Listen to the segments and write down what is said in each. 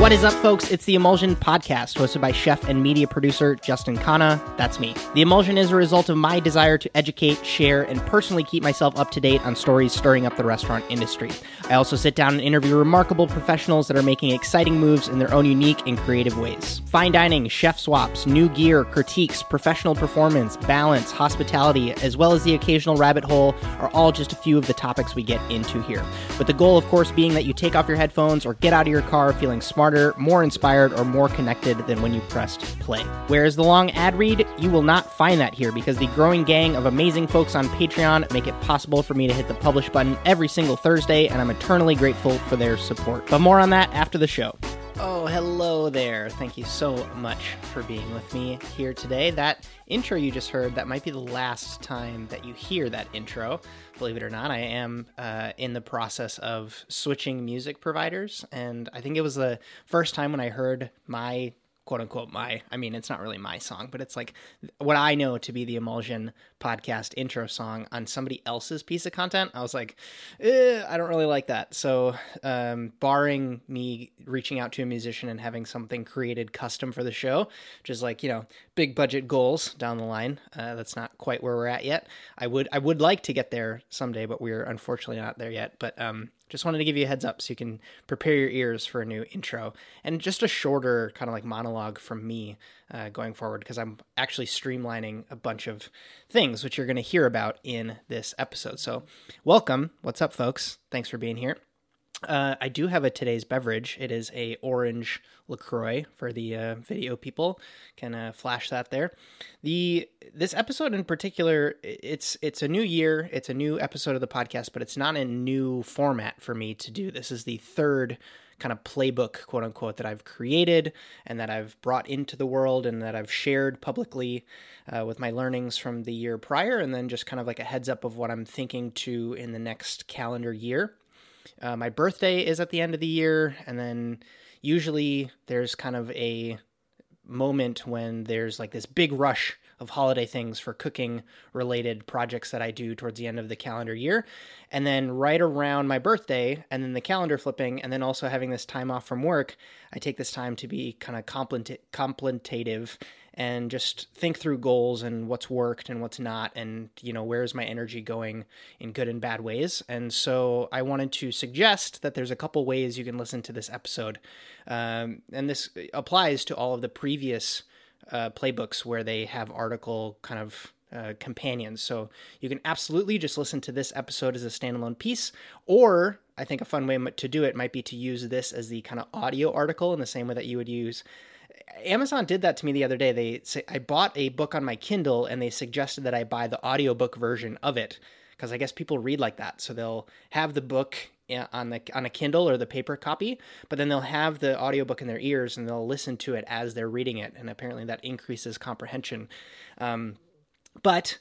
What is up, folks? It's the Emulsion Podcast, hosted by chef and media producer Justin Khanna. That's me. The Emulsion is a result of my desire to educate, share, and personally keep myself up to date on stories stirring up the restaurant industry. I also sit down and interview remarkable professionals that are making exciting moves in their own unique and creative ways. Fine dining, chef swaps, new gear, critiques, professional performance, balance, hospitality, as well as the occasional rabbit hole are all just a few of the topics we get into here. With the goal, of course, being that you take off your headphones or get out of your car feeling smarter, more inspired, or more connected than when you pressed play. Whereas the long ad read, you will not find that here because the growing gang of amazing folks on Patreon make it possible for me to hit the publish button every single Thursday, and I'm eternally grateful for their support. But more on that after the show. Oh, hello there. Thank you so much for being with me here today. That intro you just heard, that might be the last time that you hear that intro. Believe it or not, I am uh, in the process of switching music providers. And I think it was the first time when I heard my quote unquote my i mean it's not really my song but it's like what i know to be the emulsion podcast intro song on somebody else's piece of content. I was like eh, i don't really like that. So um, barring me reaching out to a musician and having something created custom for the show which is like you know big budget goals down the line uh, that's not quite where we're at yet. I would i would like to get there someday but we're unfortunately not there yet. But um just wanted to give you a heads up so you can prepare your ears for a new intro and just a shorter kind of like monologue from me uh, going forward because I'm actually streamlining a bunch of things which you're going to hear about in this episode. So, welcome. What's up, folks? Thanks for being here. Uh, I do have a today's beverage. It is a orange Lacroix for the uh, video people. Can uh, flash that there. The this episode in particular, it's it's a new year. It's a new episode of the podcast, but it's not a new format for me to do. This is the third kind of playbook, quote unquote, that I've created and that I've brought into the world and that I've shared publicly uh, with my learnings from the year prior, and then just kind of like a heads up of what I'm thinking to in the next calendar year. Uh, my birthday is at the end of the year, and then usually there's kind of a moment when there's like this big rush of holiday things for cooking related projects that I do towards the end of the calendar year. And then right around my birthday, and then the calendar flipping, and then also having this time off from work, I take this time to be kind of contemplative and just think through goals and what's worked and what's not and you know where's my energy going in good and bad ways and so i wanted to suggest that there's a couple ways you can listen to this episode um, and this applies to all of the previous uh, playbooks where they have article kind of uh, companions. So you can absolutely just listen to this episode as a standalone piece, or I think a fun way to do it might be to use this as the kind of audio article in the same way that you would use Amazon did that to me the other day. They say I bought a book on my Kindle and they suggested that I buy the audiobook version of it because I guess people read like that. So they'll have the book on the on a Kindle or the paper copy, but then they'll have the audiobook in their ears and they'll listen to it as they're reading it and apparently that increases comprehension. Um, but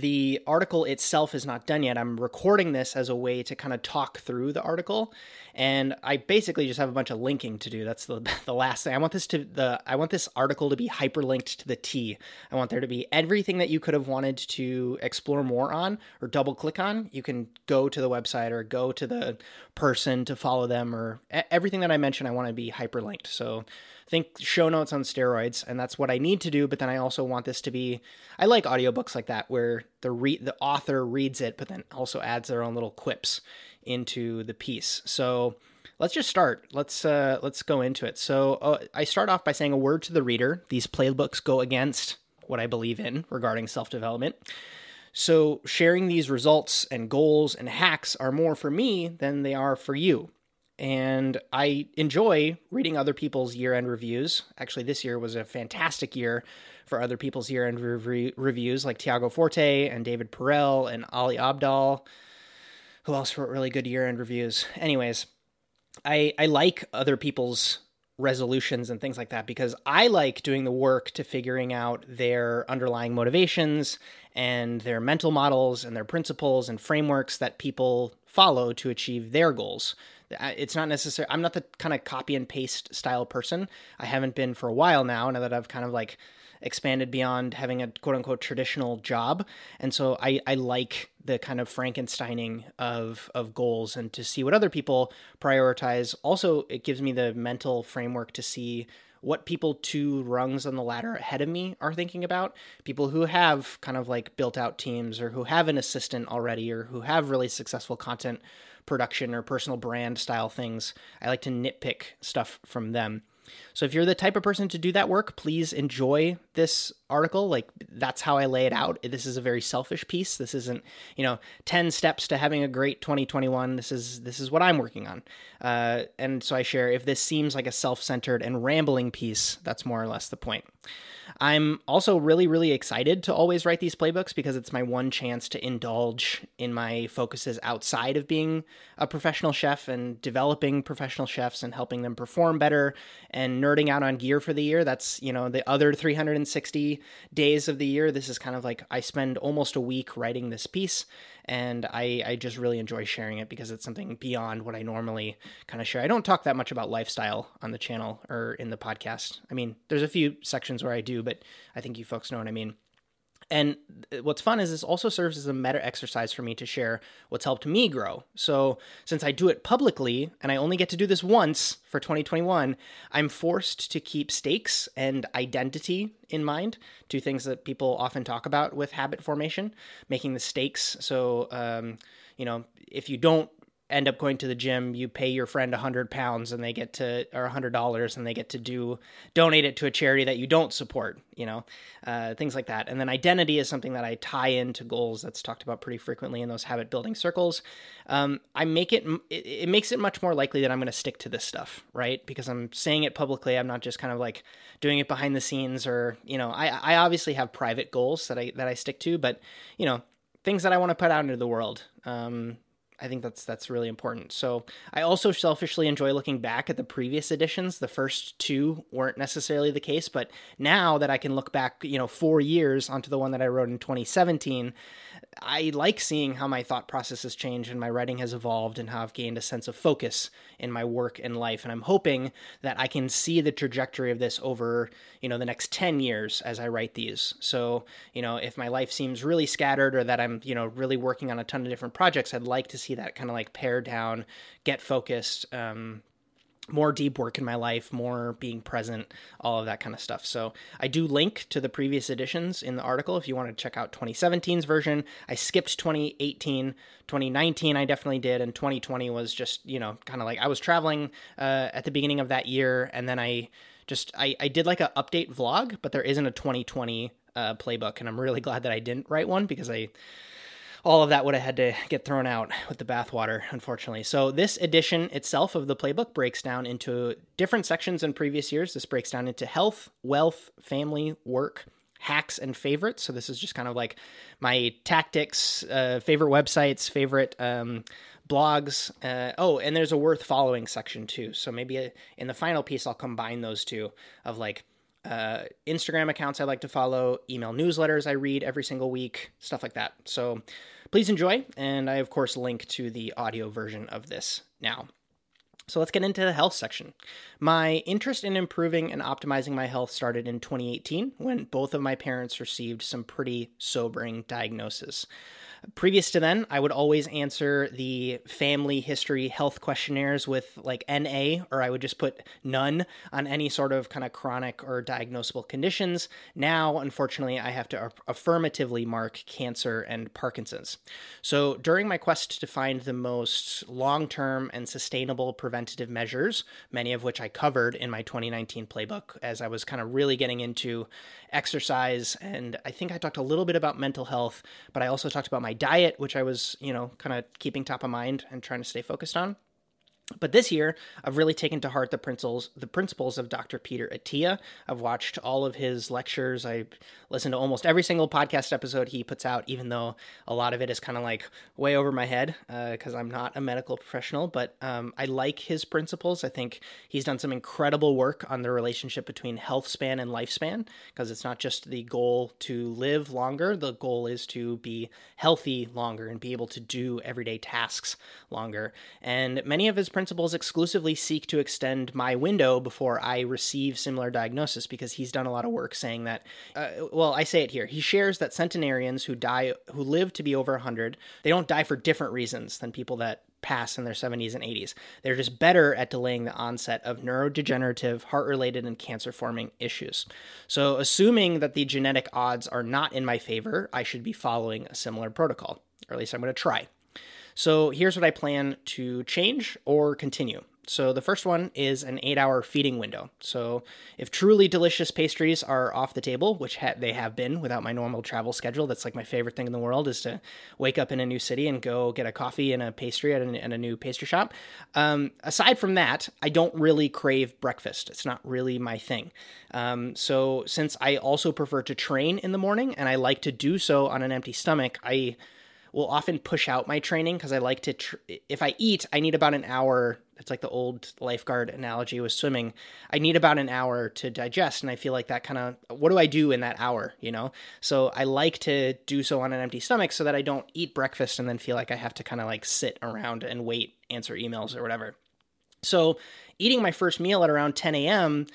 the article itself is not done yet. I'm recording this as a way to kind of talk through the article, and I basically just have a bunch of linking to do. That's the the last thing. I want this to the I want this article to be hyperlinked to the T. I want there to be everything that you could have wanted to explore more on or double click on. You can go to the website or go to the person to follow them or everything that I mentioned. I want to be hyperlinked. So think show notes on steroids and that's what i need to do but then i also want this to be i like audiobooks like that where the re- the author reads it but then also adds their own little quips into the piece. So let's just start. Let's uh let's go into it. So uh, i start off by saying a word to the reader. These playbooks go against what i believe in regarding self-development. So sharing these results and goals and hacks are more for me than they are for you and I enjoy reading other people's year end reviews. Actually, this year was a fantastic year for other people's year end re- reviews, like Tiago Forte and David Perell and Ali Abdaal. Who else wrote really good year end reviews? Anyways, I, I like other people's resolutions and things like that because I like doing the work to figuring out their underlying motivations and their mental models and their principles and frameworks that people follow to achieve their goals. It's not necessary. I'm not the kind of copy and paste style person. I haven't been for a while now. Now that I've kind of like expanded beyond having a quote unquote traditional job. And so I, I like the kind of Frankensteining of of goals and to see what other people prioritize. Also, it gives me the mental framework to see what people two rungs on the ladder ahead of me are thinking about. People who have kind of like built out teams or who have an assistant already or who have really successful content production or personal brand style things. I like to nitpick stuff from them. So if you're the type of person to do that work, please enjoy this article. Like that's how I lay it out. This is a very selfish piece. This isn't, you know, 10 steps to having a great 2021. This is this is what I'm working on. Uh, and so I share if this seems like a self-centered and rambling piece, that's more or less the point. I'm also really, really excited to always write these playbooks because it's my one chance to indulge in my focuses outside of being a professional chef and developing professional chefs and helping them perform better and nerding out on gear for the year. That's, you know, the other 360 days of the year. This is kind of like I spend almost a week writing this piece and I, I just really enjoy sharing it because it's something beyond what I normally kind of share. I don't talk that much about lifestyle on the channel or in the podcast. I mean, there's a few sections where I do, but I think you folks know what I mean. And what's fun is this also serves as a meta exercise for me to share what's helped me grow. So, since I do it publicly and I only get to do this once for 2021, I'm forced to keep stakes and identity in mind, two things that people often talk about with habit formation, making the stakes. So, um, you know, if you don't end up going to the gym, you pay your friend a hundred pounds and they get to, or a hundred dollars and they get to do, donate it to a charity that you don't support, you know, uh, things like that. And then identity is something that I tie into goals that's talked about pretty frequently in those habit building circles. Um, I make it, it, it makes it much more likely that I'm going to stick to this stuff, right? Because I'm saying it publicly. I'm not just kind of like doing it behind the scenes or, you know, I, I obviously have private goals that I, that I stick to, but you know, things that I want to put out into the world. Um, I think that's that's really important. So I also selfishly enjoy looking back at the previous editions. The first two weren't necessarily the case, but now that I can look back, you know, four years onto the one that I wrote in 2017, I like seeing how my thought process has changed and my writing has evolved and how I've gained a sense of focus in my work and life. And I'm hoping that I can see the trajectory of this over, you know, the next 10 years as I write these. So, you know, if my life seems really scattered or that I'm, you know, really working on a ton of different projects, I'd like to see that kind of like pare down, get focused, um, more deep work in my life, more being present, all of that kind of stuff. So I do link to the previous editions in the article if you want to check out 2017's version. I skipped 2018, 2019 I definitely did, and 2020 was just, you know, kind of like I was traveling uh, at the beginning of that year, and then I just I, I did like a update vlog, but there isn't a 2020 uh, playbook, and I'm really glad that I didn't write one because I all of that would have had to get thrown out with the bathwater, unfortunately. So, this edition itself of the playbook breaks down into different sections in previous years. This breaks down into health, wealth, family, work, hacks, and favorites. So, this is just kind of like my tactics, uh, favorite websites, favorite. Um, blogs. Uh, oh, and there's a worth following section too. So maybe uh, in the final piece, I'll combine those two of like uh, Instagram accounts I like to follow, email newsletters I read every single week, stuff like that. So Please enjoy, and I, of course, link to the audio version of this now. So let's get into the health section. My interest in improving and optimizing my health started in 2018 when both of my parents received some pretty sobering diagnoses. Previous to then, I would always answer the family history health questionnaires with like NA, or I would just put none on any sort of kind of chronic or diagnosable conditions. Now, unfortunately, I have to affirmatively mark cancer and Parkinson's. So during my quest to find the most long term and sustainable preventative measures, many of which I covered in my 2019 playbook as I was kind of really getting into exercise. And I think I talked a little bit about mental health, but I also talked about my diet, which I was, you know, kind of keeping top of mind and trying to stay focused on. But this year, I've really taken to heart the principles the principles of Dr. Peter Attia. I've watched all of his lectures. I listen to almost every single podcast episode he puts out, even though a lot of it is kind of like way over my head because uh, I'm not a medical professional. But um, I like his principles. I think he's done some incredible work on the relationship between health span and lifespan because it's not just the goal to live longer. The goal is to be healthy longer and be able to do everyday tasks longer. And many of his principles principles exclusively seek to extend my window before I receive similar diagnosis because he's done a lot of work saying that. Uh, well, I say it here. He shares that centenarians who die, who live to be over 100, they don't die for different reasons than people that pass in their 70s and 80s. They're just better at delaying the onset of neurodegenerative, heart related, and cancer forming issues. So, assuming that the genetic odds are not in my favor, I should be following a similar protocol, or at least I'm going to try. So here's what I plan to change or continue. So the first one is an eight hour feeding window. So if truly delicious pastries are off the table, which ha- they have been without my normal travel schedule, that's like my favorite thing in the world is to wake up in a new city and go get a coffee and a pastry at a, at a new pastry shop. Um, aside from that, I don't really crave breakfast. It's not really my thing. Um, so since I also prefer to train in the morning and I like to do so on an empty stomach, I will often push out my training because I like to. Tr- if I eat, I need about an hour. It's like the old lifeguard analogy with swimming. I need about an hour to digest, and I feel like that kind of. What do I do in that hour? You know, so I like to do so on an empty stomach so that I don't eat breakfast and then feel like I have to kind of like sit around and wait, answer emails or whatever. So, eating my first meal at around 10 a.m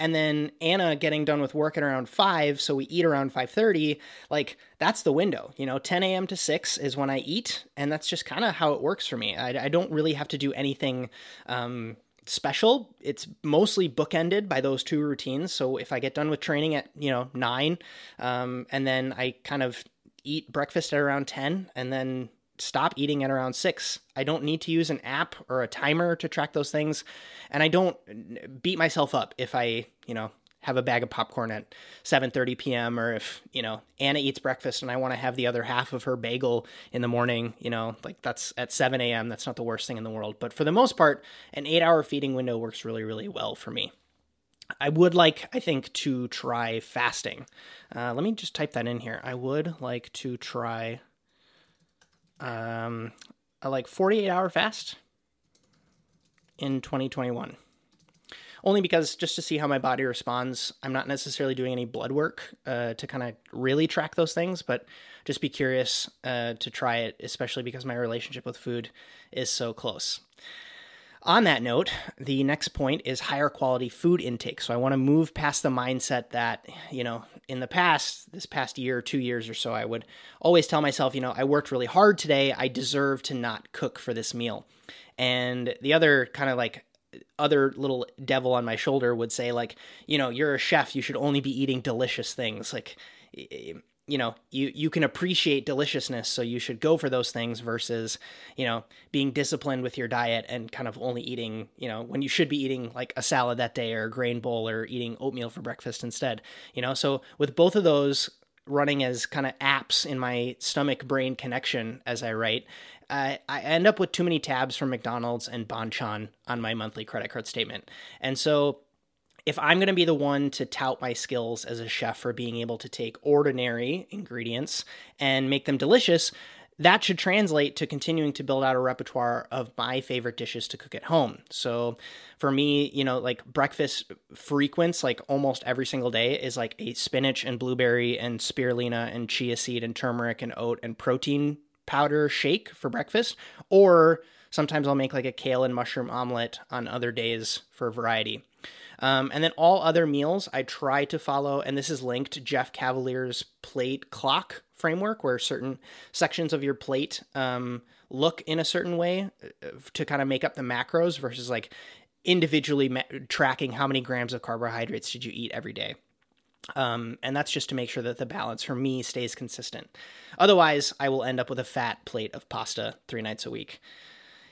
and then Anna getting done with work at around five, so we eat around five thirty. Like that's the window, you know. Ten a.m. to six is when I eat, and that's just kind of how it works for me. I, I, don't really have to do anything um, special. It's mostly bookended by those two routines. So if I get done with training at you know nine, um, and then I kind of eat breakfast at around ten, and then stop eating at around six. I don't need to use an app or a timer to track those things. And I don't beat myself up if I, you know, have a bag of popcorn at 7:30 p.m. or if, you know, Anna eats breakfast and I want to have the other half of her bagel in the morning, you know, like that's at 7 a.m. That's not the worst thing in the world. But for the most part, an eight hour feeding window works really, really well for me. I would like, I think, to try fasting. Uh, let me just type that in here. I would like to try um, a like 48 hour fast in 2021. Only because just to see how my body responds, I'm not necessarily doing any blood work uh, to kind of really track those things, but just be curious uh, to try it, especially because my relationship with food is so close. On that note, the next point is higher quality food intake. So I want to move past the mindset that, you know, in the past, this past year, two years or so, I would always tell myself, you know, I worked really hard today. I deserve to not cook for this meal. And the other kind of like other little devil on my shoulder would say, like, you know, you're a chef, you should only be eating delicious things. Like, you know you you can appreciate deliciousness so you should go for those things versus you know being disciplined with your diet and kind of only eating you know when you should be eating like a salad that day or a grain bowl or eating oatmeal for breakfast instead you know? So with both of those running as kind of apps in my stomach brain connection as i write I, I end up with too many tabs from mcdonald's and bonchon on my monthly credit card statement. And so if I'm going to be the one to tout my skills as a chef for being able to take ordinary ingredients and make them delicious, that should translate to continuing to build out a repertoire of my favorite dishes to cook at home. So for me, you know, like breakfast frequents, like almost every single day, is like a spinach and blueberry and spirulina and chia seed and turmeric and oat and protein powder shake for breakfast. Or sometimes I'll make like a kale and mushroom omelet on other days for variety. Um, and then all other meals, I try to follow, and this is linked to Jeff Cavaliere's plate clock framework, where certain sections of your plate um, look in a certain way uh, to kind of make up the macros versus like individually tracking how many grams of carbohydrates did you eat every day. Um, and that's just to make sure that the balance for me stays consistent. Otherwise, I will end up with a fat plate of pasta three nights a week.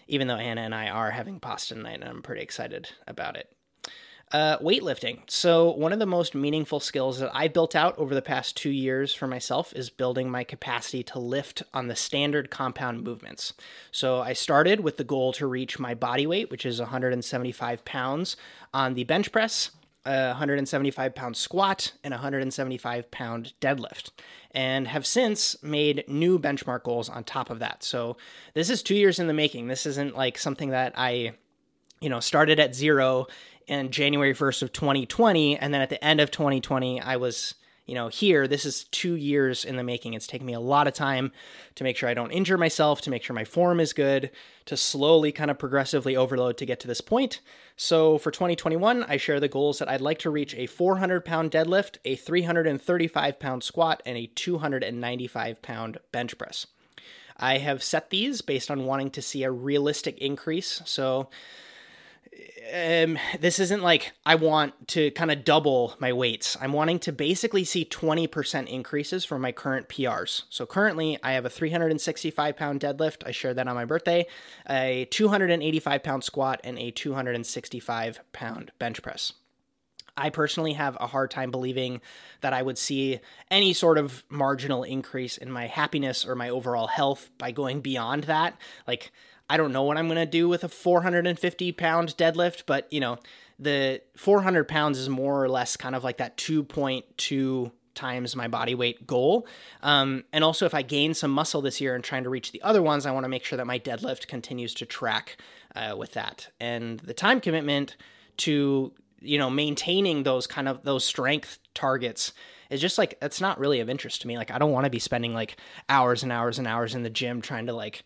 Even though Anna and I are having pasta tonight, and I'm pretty excited about it. Uh, weightlifting. So, one of the most meaningful skills that I built out over the past two years for myself is building my capacity to lift on the standard compound movements. So, I started with the goal to reach my body weight, which is 175 pounds on the bench press, a 175 pound squat, and a 175 pound deadlift, and have since made new benchmark goals on top of that. So, this is two years in the making. This isn't like something that I you know started at zero in January 1st of 2020 and then at the end of 2020 I was you know, here, this is two years in the making. It's taken me a lot of time to make sure I don't injure myself, to make sure my form is good, to slowly kind of progressively overload to get to this point. So for 2021, I share the goals that I'd like to reach a 400 pound deadlift, a 335 pound squat, and a 295 pound bench press. I have set these based on wanting to see a realistic increase. So um, this isn't like I want to kind of double my weights. I'm wanting to basically see 20% increases from my current PRs. So currently, I have a 365 pound deadlift. I shared that on my birthday, a 285 pound squat, and a 265 pound bench press. I personally have a hard time believing that I would see any sort of marginal increase in my happiness or my overall health by going beyond that. Like, I don't know what I'm going to do with a 450 pound deadlift, but you know, the 400 pounds is more or less kind of like that 2.2 times my body weight goal. Um, and also, if I gain some muscle this year and trying to reach the other ones, I want to make sure that my deadlift continues to track uh, with that. And the time commitment to you know maintaining those kind of those strength targets is just like it's not really of interest to me. Like I don't want to be spending like hours and hours and hours in the gym trying to like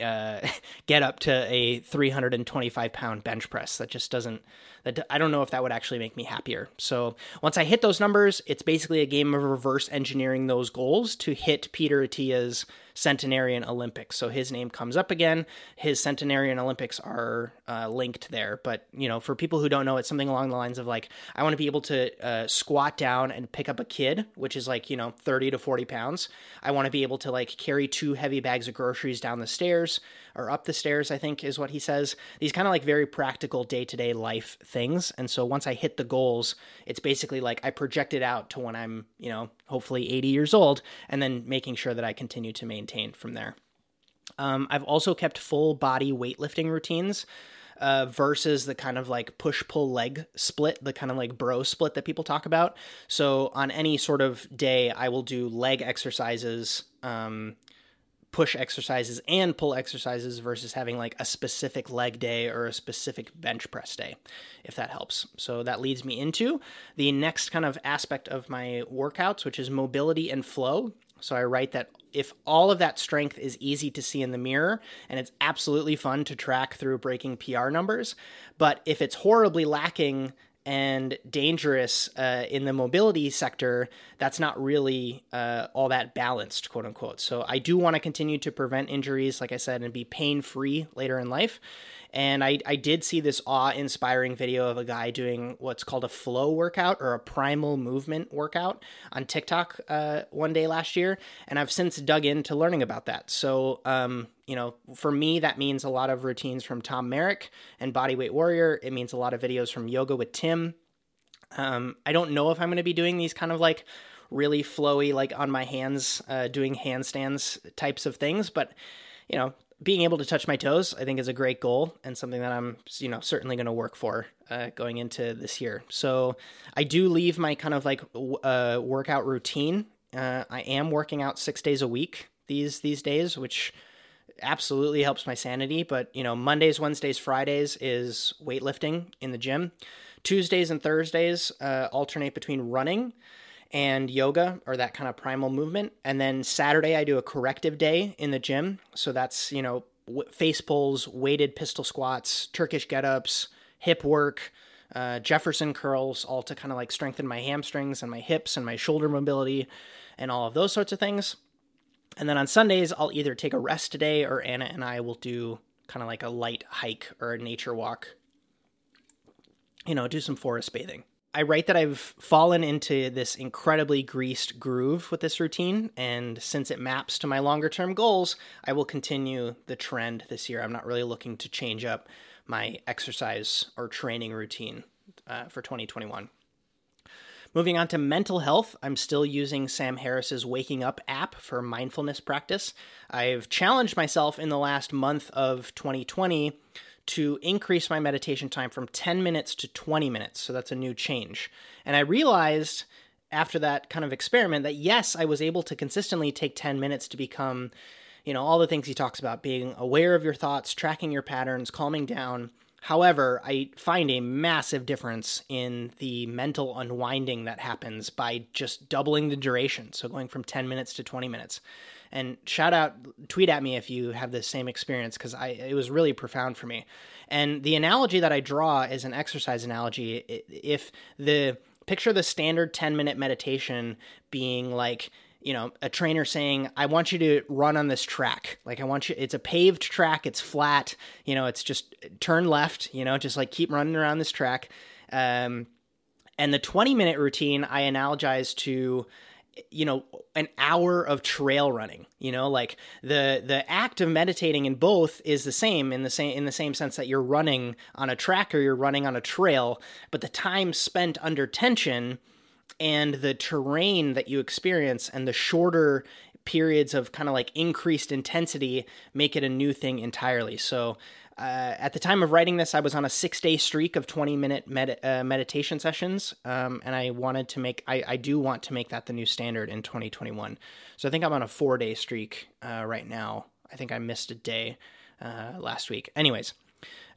uh, get up to a 325 pound bench press. That just doesn't. That I don't know if that would actually make me happier. So once I hit those numbers, it's basically a game of reverse engineering those goals to hit Peter Attia's centenarian Olympics. So his name comes up again. His centenarian Olympics are uh, linked there. But you know, for people who don't know, it's something along the lines of like, I want to be able to uh, squat down and pick up a kid, which is like you know 30 to 40 pounds. I want to be able to like carry two heavy bags of groceries down the stairs or up the stairs. I think is what he says. These kind of like very practical day to day life things. And so once I hit the goals, it's basically like I project it out to when I'm you know hopefully 80 years old, and then making sure that I continue to maintain from there. Um, I've also kept full body weightlifting routines. Uh, versus the kind of like push pull leg split, the kind of like bro split that people talk about. So on any sort of day, I will do leg exercises, um, push exercises and pull exercises versus having like a specific leg day or a specific bench press day, if that helps. So that leads me into the next kind of aspect of my workouts, which is mobility and flow. So I write that if all of that strength is easy to see in the mirror and it's absolutely fun to track through breaking PR numbers, but if it's horribly lacking and dangerous uh, in the mobility sector, that's not really uh, all that balanced, quote unquote. So I do want to continue to prevent injuries, like I said, and be pain free later in life. And I, I did see this awe inspiring video of a guy doing what's called a flow workout or a primal movement workout on TikTok uh, one day last year. And I've since dug into learning about that. So, um, you know, for me, that means a lot of routines from Tom Merrick and Bodyweight Warrior. It means a lot of videos from Yoga with Tim. Um, I don't know if I'm going to be doing these kind of like really flowy, like on my hands, uh, doing handstands types of things, but you know, being able to touch my toes, I think, is a great goal and something that I'm, you know, certainly going to work for uh, going into this year. So I do leave my kind of like uh, workout routine. Uh, I am working out six days a week these these days, which absolutely helps my sanity. But you know, Mondays, Wednesdays, Fridays is weightlifting in the gym. Tuesdays and Thursdays uh, alternate between running and yoga or that kind of primal movement. And then Saturday, I do a corrective day in the gym. So that's, you know, face pulls, weighted pistol squats, Turkish get ups, hip work, uh, Jefferson curls, all to kind of like strengthen my hamstrings and my hips and my shoulder mobility and all of those sorts of things. And then on Sundays, I'll either take a rest day or Anna and I will do kind of like a light hike or a nature walk. You know, do some forest bathing. I write that I've fallen into this incredibly greased groove with this routine, and since it maps to my longer term goals, I will continue the trend this year. I'm not really looking to change up my exercise or training routine uh, for 2021. Moving on to mental health, I'm still using Sam Harris's Waking Up app for mindfulness practice. I've challenged myself in the last month of 2020 to increase my meditation time from 10 minutes to 20 minutes. So that's a new change. And I realized after that kind of experiment that yes, I was able to consistently take 10 minutes to become, you know, all the things he talks about being aware of your thoughts, tracking your patterns, calming down, However, I find a massive difference in the mental unwinding that happens by just doubling the duration. So going from 10 minutes to 20 minutes. And shout out, tweet at me if you have the same experience because it was really profound for me. And the analogy that I draw is an exercise analogy. If the picture the standard 10 minute meditation being like you know, a trainer saying, I want you to run on this track. Like, I want you, it's a paved track, it's flat, you know, it's just turn left, you know, just like keep running around this track. Um, and the 20 minute routine, I analogize to, you know an hour of trail running you know like the the act of meditating in both is the same in the same in the same sense that you're running on a track or you're running on a trail but the time spent under tension and the terrain that you experience and the shorter periods of kind of like increased intensity make it a new thing entirely. So, uh, at the time of writing this, I was on a six day streak of 20 minute med- uh, meditation sessions. Um, and I wanted to make, I, I, do want to make that the new standard in 2021. So I think I'm on a four day streak uh, right now. I think I missed a day uh, last week. Anyways,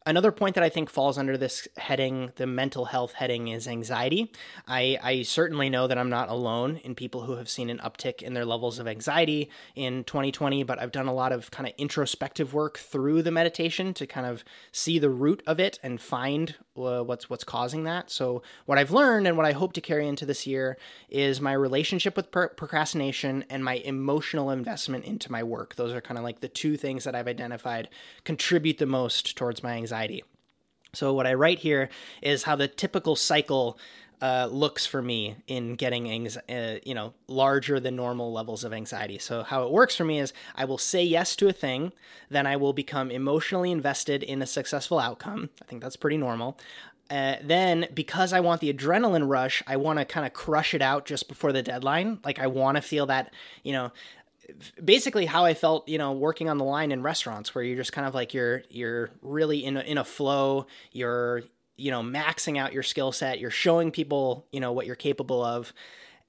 Another point that I think falls under this heading, the mental health heading, is anxiety. I, I, certainly know that I'm not alone in people who have seen an uptick in their levels of anxiety in 2020, but I've done a lot of kind of introspective work through the meditation to kind of see the root of it and find uh, what's what's causing that. So what I've learned and what I hope to carry into this year is my relationship with per- procrastination and my emotional investment into my work. Those are kind of like the two things that I've identified contribute the most towards my anxiety. So what I write here is how the typical cycle uh, looks for me in getting anx- uh, you know larger than normal levels of anxiety. So how it works for me is I will say yes to a thing, then I will become emotionally invested in a successful outcome. I think that's pretty normal. Uh, then because I want the adrenaline rush, I want to kind of crush it out just before the deadline. Like I want to feel that, you know, basically how I felt, you know, working on the line in restaurants where you're just kind of like you're you're really in a, in a flow, you're you know maxing out your skill set you're showing people you know what you're capable of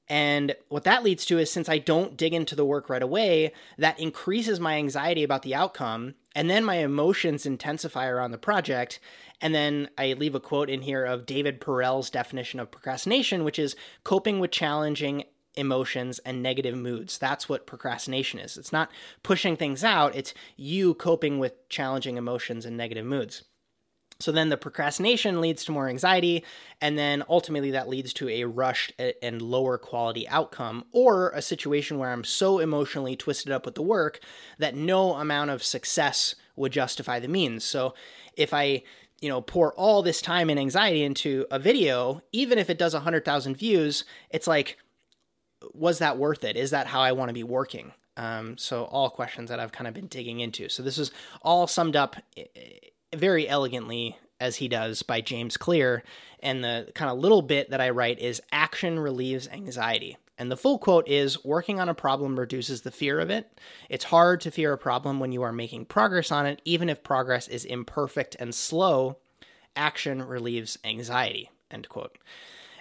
and what that leads to is since I don't dig into the work right away, that increases my anxiety about the outcome. And then my emotions intensify around the project. And then I leave a quote in here of David Perell's definition of procrastination, which is coping with challenging emotions and negative moods. That's what procrastination is. It's not pushing things out, it's you coping with challenging emotions and negative moods. So then the procrastination leads to more anxiety, and then ultimately that leads to a rushed and lower quality outcome, or a situation where I'm so emotionally twisted up with the work that no amount of success would justify the means. So if I you know pour all this time and anxiety into a video even if it does 100,000 views it's like was that worth it is that how i want to be working um, so all questions that i've kind of been digging into so this is all summed up very elegantly as he does by James Clear. And the kind of little bit that I write is action relieves anxiety. And the full quote is working on a problem reduces the fear of it. It's hard to fear a problem when you are making progress on it, even if progress is imperfect and slow. Action relieves anxiety. End quote.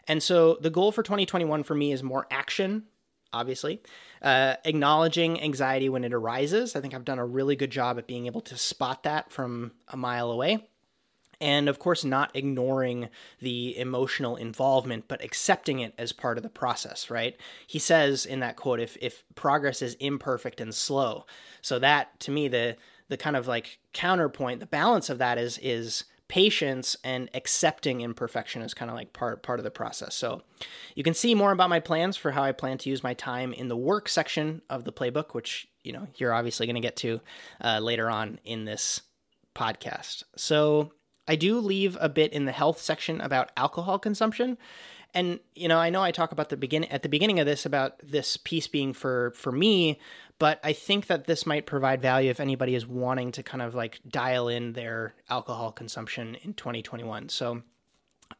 And so the goal for 2021 for me is more action obviously. Uh, acknowledging anxiety when it arises. I think I've done a really good job at being able to spot that from a mile away. And of course, not ignoring the emotional involvement, but accepting it as part of the process, right? He says in that quote, if, if progress is imperfect and slow. So that to me, the the kind of like counterpoint, the balance of that is is patience and accepting imperfection is kind of like part part of the process. So you can see more about my plans for how I plan to use my time in the work section of the playbook, which you know you're obviously going to get to uh, later on in this podcast. So I do leave a bit in the health section about alcohol consumption. And you know, I know I talk about the beginning at the beginning of this about this piece being for for me, but I think that this might provide value if anybody is wanting to kind of like dial in their alcohol consumption in 2021. So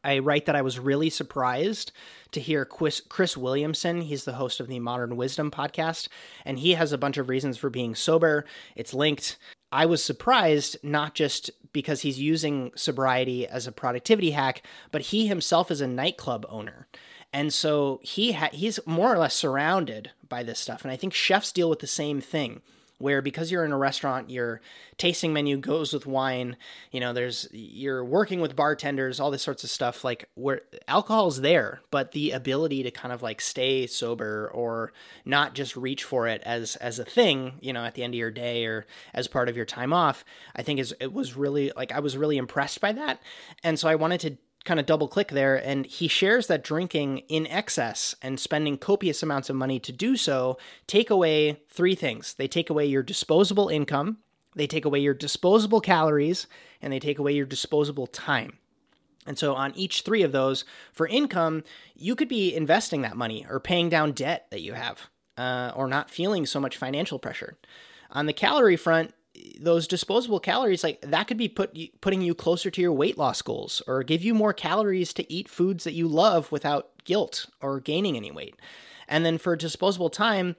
I write that I was really surprised to hear Chris, Chris Williamson. He's the host of the Modern Wisdom podcast, and he has a bunch of reasons for being sober. It's linked. I was surprised not just because he's using sobriety as a productivity hack, but he himself is a nightclub owner. And so he ha- he's more or less surrounded by this stuff. And I think chefs deal with the same thing where because you're in a restaurant, your tasting menu goes with wine, you know, there's you're working with bartenders, all this sorts of stuff like where alcohol's there, but the ability to kind of like stay sober or not just reach for it as as a thing, you know, at the end of your day or as part of your time off, I think is it was really like I was really impressed by that. And so I wanted to kind of double click there and he shares that drinking in excess and spending copious amounts of money to do so take away three things. They take away your disposable income they take away your disposable calories and they take away your disposable time. And so on each three of those for income you could be investing that money or paying down debt that you have uh, or not feeling so much financial pressure. On the calorie front those disposable calories like that could be put putting you closer to your weight loss goals or give you more calories to eat foods that you love without guilt or gaining any weight. And then for disposable time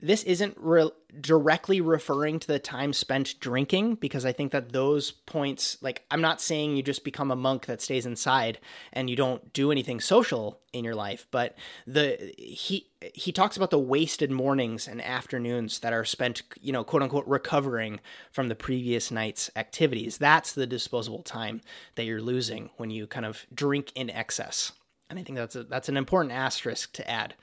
this isn't re- directly referring to the time spent drinking because I think that those points, like, I'm not saying you just become a monk that stays inside and you don't do anything social in your life, but the he he talks about the wasted mornings and afternoons that are spent, you know, quote unquote, recovering from the previous night's activities. That's the disposable time that you're losing when you kind of drink in excess. And I think that's a, that's an important asterisk to add.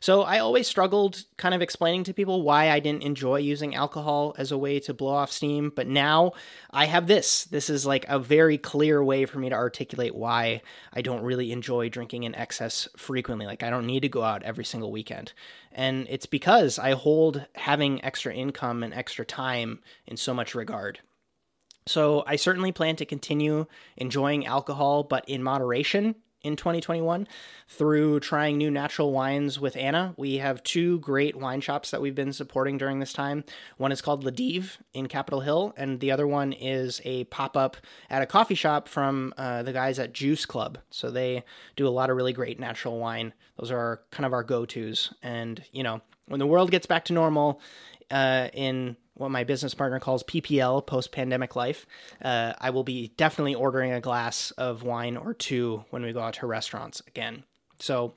So I always struggled kind of explaining to people why I didn't enjoy using alcohol as a way to blow off steam, but now I have this. This is like a very clear way for me to articulate why I don't really enjoy drinking in excess frequently. Like I don't need to go out every single weekend. And it's because I hold having extra income and extra time in so much regard. So I certainly plan to continue enjoying alcohol, but in moderation in 2021 through trying new natural wines with Anna. We have two great wine shops that we've been supporting during this time. One is called La Dive in Capitol Hill, and the other one is a pop up at a coffee shop from uh, the guys at Juice Club. So they do a lot of really great natural wine. Those are kind of our go tos. And, you know, when the world gets back to normal uh, in what my business partner calls PPL, post pandemic life, uh, I will be definitely ordering a glass of wine or two when we go out to restaurants again. So,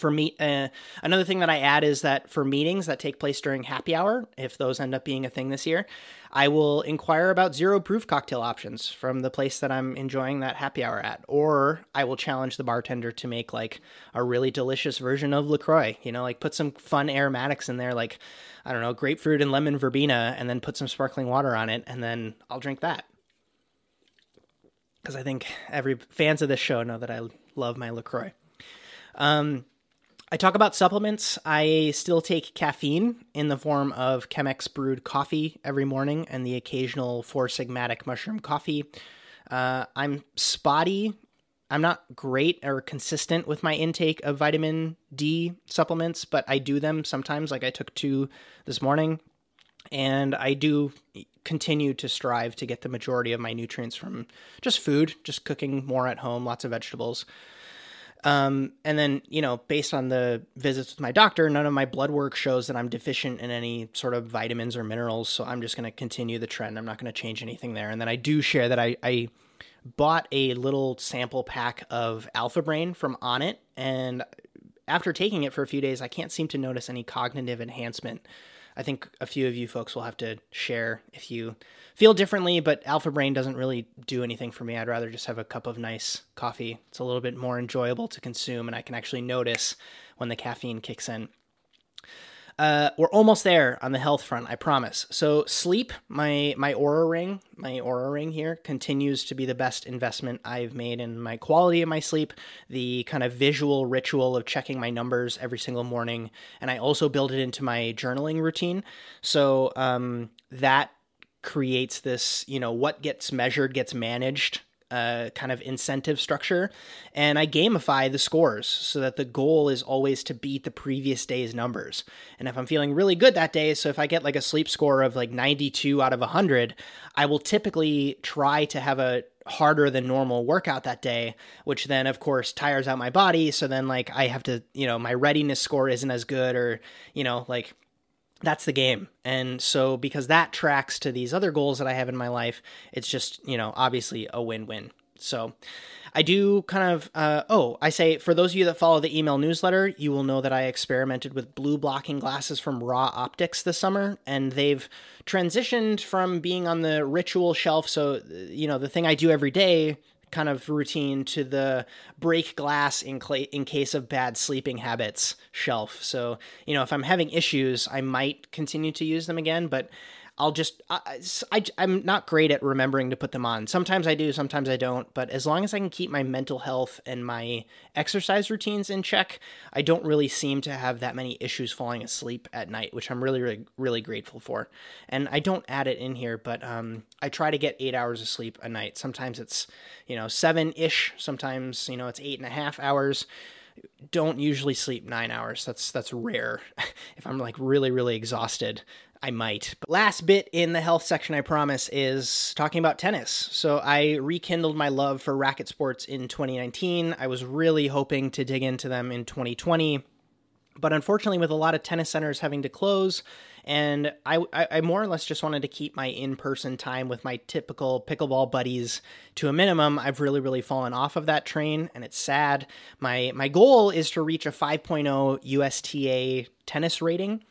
for me, uh, another thing that I add is that for meetings that take place during happy hour, if those end up being a thing this year, I will inquire about zero proof cocktail options from the place that I'm enjoying that happy hour at. Or I will challenge the bartender to make like a really delicious version of LaCroix, you know, like put some fun aromatics in there, like I don't know, grapefruit and lemon verbena, and then put some sparkling water on it, and then I'll drink that. Because I think every fans of this show know that I love my Lacroix. Um, I talk about supplements. I still take caffeine in the form of Chemex brewed coffee every morning and the occasional Four Sigmatic mushroom coffee. Uh, I'm spotty I'm not great or consistent with my intake of vitamin D supplements, but I do them sometimes. Like I took two this morning, and I do continue to strive to get the majority of my nutrients from just food, just cooking more at home, lots of vegetables. Um, and then, you know, based on the visits with my doctor, none of my blood work shows that I'm deficient in any sort of vitamins or minerals. So I'm just going to continue the trend. I'm not going to change anything there. And then I do share that I, I bought a little sample pack of Alpha Brain from Onnit, and after taking it for a few days, I can't seem to notice any cognitive enhancement. I think a few of you folks will have to share if you feel differently, but Alpha Brain doesn't really do anything for me. I'd rather just have a cup of nice coffee. It's a little bit more enjoyable to consume, and I can actually notice when the caffeine kicks in. Uh, we're almost there on the health front, I promise. So sleep, my my Oura ring, my Oura ring here continues to be the best investment I've made in my quality of my sleep, the kind of visual ritual of checking my numbers every single morning, and I also build it into my journaling routine. So um, that creates this, you know, what gets measured gets managed uh, kind of incentive structure, and I gamify the scores so that the goal is always to beat the previous day's numbers. And if I'm feeling really good that day, so if I get like a sleep score of like 92 out of 100, I will typically try to have a harder than normal workout that day, which then of course tires out my body. So then like I have to, you know, my readiness score isn't as good or, you know, like that's the game. And so because that tracks to these other goals that I have in my life, it's just, you know, obviously a win-win. So I do kind of, uh, oh, I say for those of you that follow the email newsletter, you will know that I experimented with blue blocking glasses from Ra Optics this summer, and they've transitioned from being on the ritual shelf. So, you know, the thing I do every day kind of routine to the break glass in, cl- in case of bad sleeping habits shelf. So, you know, if I'm having issues, I might continue to use them again, but I'll just I, I am not great at remembering to put them on. Sometimes I do, sometimes I don't. But as long as I can keep my mental health and my exercise routines in check, I don't really seem to have that many issues falling asleep at night, which I'm really really really grateful for. And I don't add it in here, but um, I try to get eight hours of sleep a night. Sometimes it's you know seven ish. Sometimes you know it's eight and a half hours don't usually sleep nine hours. That's that's rare. if I'm like really really exhausted, I might. But last bit in the health section, I promise, is talking about tennis. So I rekindled my love for racket sports in 2019. I was really hoping to dig into them in 2020. But unfortunately, with a lot of tennis centers having to close, and I, I, more or less just wanted to keep my in person time with my typical pickleball buddies to a minimum. I've really, really fallen off of that train, and it's sad. My my goal is to reach a 5.0 USTA tennis rating.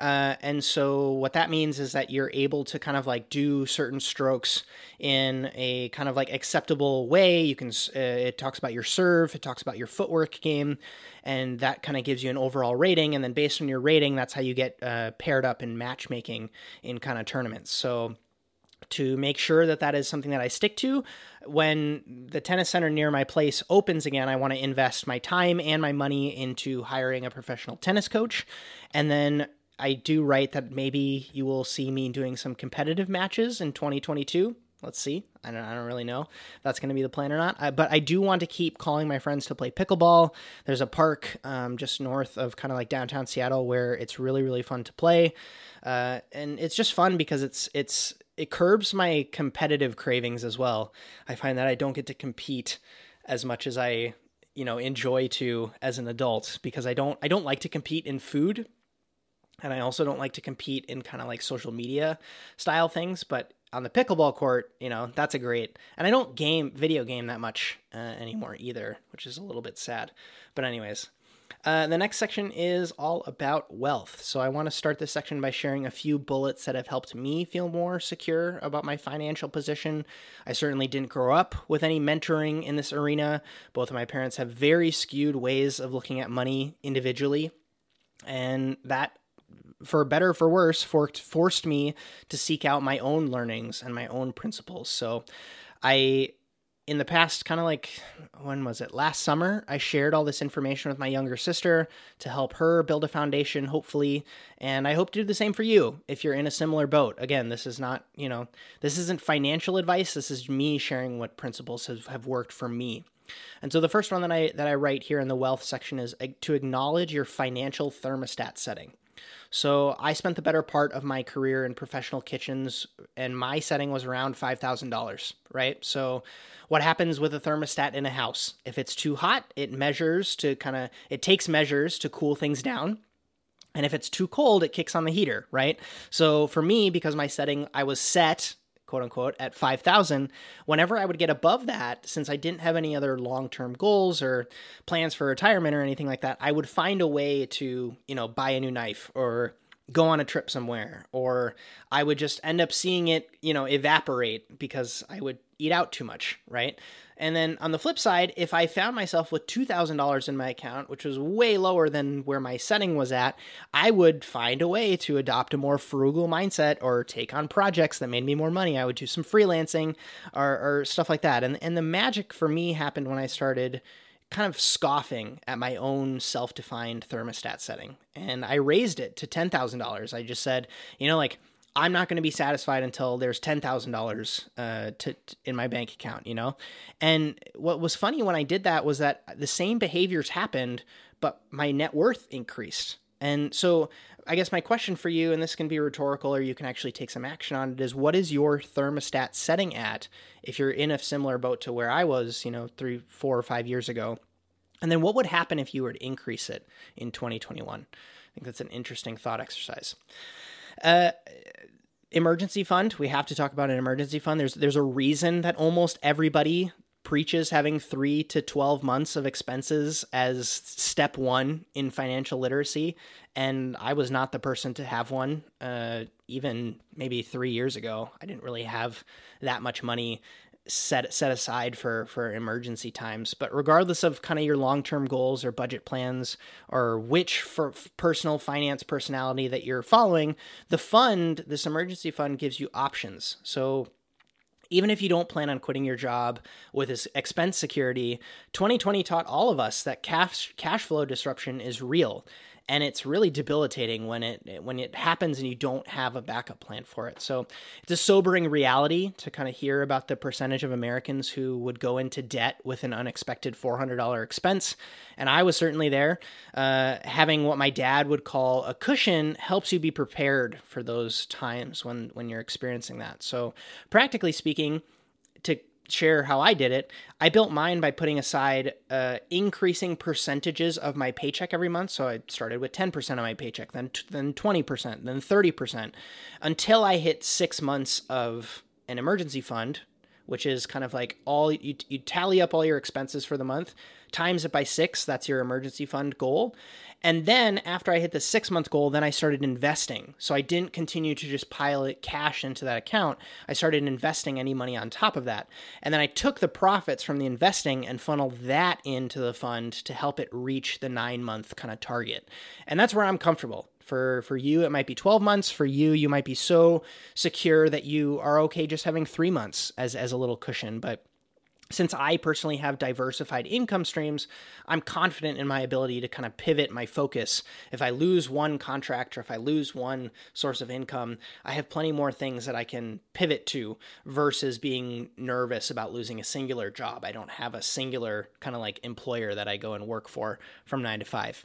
Uh, and so what that means is that you're able to kind of like do certain strokes in a kind of like acceptable way. You can, uh, it talks about your serve, it talks about your footwork game, and that kind of gives you an overall rating. And then based on your rating, that's how you get uh, paired up in matchmaking in kind of tournaments. So, to make sure that that is something that I stick to. When the tennis center near my place opens again, I want to invest my time and my money into hiring a professional tennis coach. And then I do write that maybe you will see me doing some competitive matches in 2022. Let's see. I don't, I don't really know if that's going to be the plan or not. I, but I do want to keep calling my friends to play pickleball. There's a park um, just north of kind of like downtown Seattle where it's really really fun to play, uh, and it's just fun because it's it's it curbs my competitive cravings as well. I find that I don't get to compete as much as I you know enjoy to as an adult because I don't I don't like to compete in food and I also don't like to compete in kind of like social media style things, but on the pickleball court, you know, that's a great. And I don't game video game that much uh, anymore either, which is a little bit sad. But anyways, uh, the next section is all about wealth. So I want to start this section by sharing a few bullets that have helped me feel more secure about my financial position. I certainly didn't grow up with any mentoring in this arena. Both of my parents have very skewed ways of looking at money individually. And that for better for worse, forced forced me to seek out my own learnings and my own principles. So I in the past kind of like when was it? Last summer i shared all this information with my younger sister to help her build a foundation hopefully. And i hope to do the same for you if you're in a similar boat. Again this is not you know this isn't financial advice. This is me sharing what principles have, have worked for me. And so the first one that i that i write here in the wealth section is eh, to acknowledge your financial thermostat setting so I spent the better part of my career in professional kitchens, and my setting was around $5,000, right? So what happens with a thermostat in a house? If it's too hot, it measures to kind of, it takes measures to cool things down. And if it's too cold, it kicks on the heater, right? So for me, because my setting, I was set quote unquote at 5000 whenever i would get above that since i didn't have any other long-term goals or plans for retirement or anything like that i would find a way to you know buy a new knife or go on a trip somewhere or i would just end up seeing it you know evaporate because i would eat out too much right and then on the flip side, if I found myself with $2,000 in my account, which was way lower than where my setting was at, I would find a way to adopt a more frugal mindset or take on projects that made me more money. I would do some freelancing or, or stuff like that. And, and the magic for me happened when I started kind of scoffing at my own self defined thermostat setting. And I raised it to $10,000. I just said, you know, like, I'm not going to be satisfied until there's ten thousand uh, dollars to in my bank account, you know. And what was funny when I did that was that the same behaviors happened, but my net worth increased. And so, I guess my question for you, and this can be rhetorical, or you can actually take some action on it, is what is your thermostat setting at if you're in a similar boat to where I was, you know, three, four, or five years ago? And then what would happen if you were to increase it in 2021? I think that's an interesting thought exercise. Uh, emergency fund. We have to talk about an emergency fund. There's there's a reason that almost everybody preaches having three to 12 months of expenses as step one in financial literacy. And I was not the person to have one. Uh, even maybe three years ago, I didn't really have that much money set set aside for for emergency times. But regardless of kind of your long-term goals or budget plans or which for personal finance personality that you're following the fund this emergency fund gives you options. So even if you don't plan on quitting your job with this expense security 2020 taught all of us that cash cash flow disruption is real and it's really debilitating when it when it happens and you don't have a backup plan for it. So it's a sobering reality to kind of hear about the percentage of Americans who would go into debt with an unexpected $400 expense, and I was certainly there. Uh, having what my dad would call a cushion helps you be prepared for those times when when you're experiencing that. So practically speaking, to share how I did it, I built mine by putting aside uh, increasing percentages of my paycheck every month. So I started with 10% of my paycheck, then then 20%, then 30%, until I hit six months of an emergency fund, which is kind of like all you, you tally up all your expenses for the month, times it by six. That's your emergency fund goal. And then after I hit the six month goal, then I started investing. So I didn't continue to just pile it cash into that account. I started investing any money on top of that. And then I took the profits from the investing and funneled that into the fund to help it reach the nine month kind of target. And that's where I'm comfortable. For, for you, it might be 12 months. For you, you might be so secure that you are okay just having three months as, as a little cushion. But since I personally have diversified income streams, I'm confident in my ability to kind of pivot my focus. If I lose one contract or if I lose one source of income, I have plenty more things that I can pivot to versus being nervous about losing a singular job. I don't have a singular kind of like employer that I go and work for from nine to five.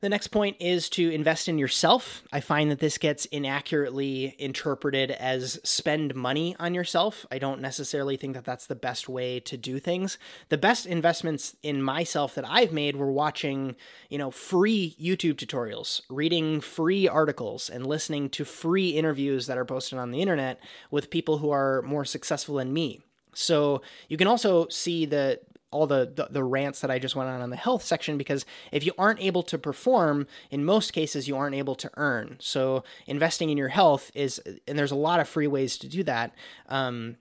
The next point is to invest in yourself. I find that this gets inaccurately interpreted as spend money on yourself. I don't necessarily think that that's the best way to do things. The best investments in myself that I've made were watching, you know, free YouTube tutorials, reading free articles, and listening to free interviews that are posted on the internet with people who are more successful than me. So you can also see the all the, the, the rants that I just went on on the health section because if you aren't able to perform, in most cases you aren't able to earn. So investing in your health is, and there's a lot of free ways to do that. Um,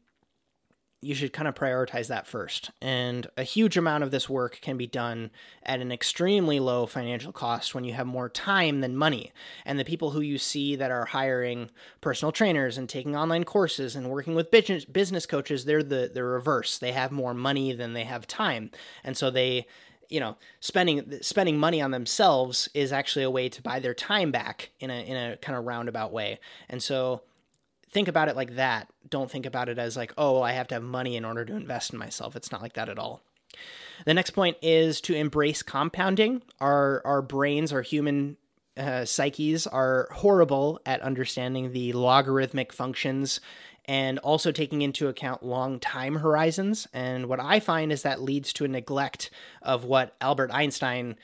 you should kind of prioritize that first. And a huge amount of this work can be done at an extremely low financial cost when you have more time than money. And the people who you see that are hiring personal trainers and taking online courses and working with business coaches, they're the the reverse. They have more money than they have time. And so they you know spending spending money on themselves is actually a way to buy their time back in a in a kind of roundabout way. And so think about it like that. Don't think about it as like, oh, I have to have money in order to invest in myself. It's not like that at all. The next point is to embrace compounding. Our our brains, our human uh, psyches are horrible at understanding the logarithmic functions and also taking into account long time horizons. And what I find is that leads to a neglect of what Albert Einstein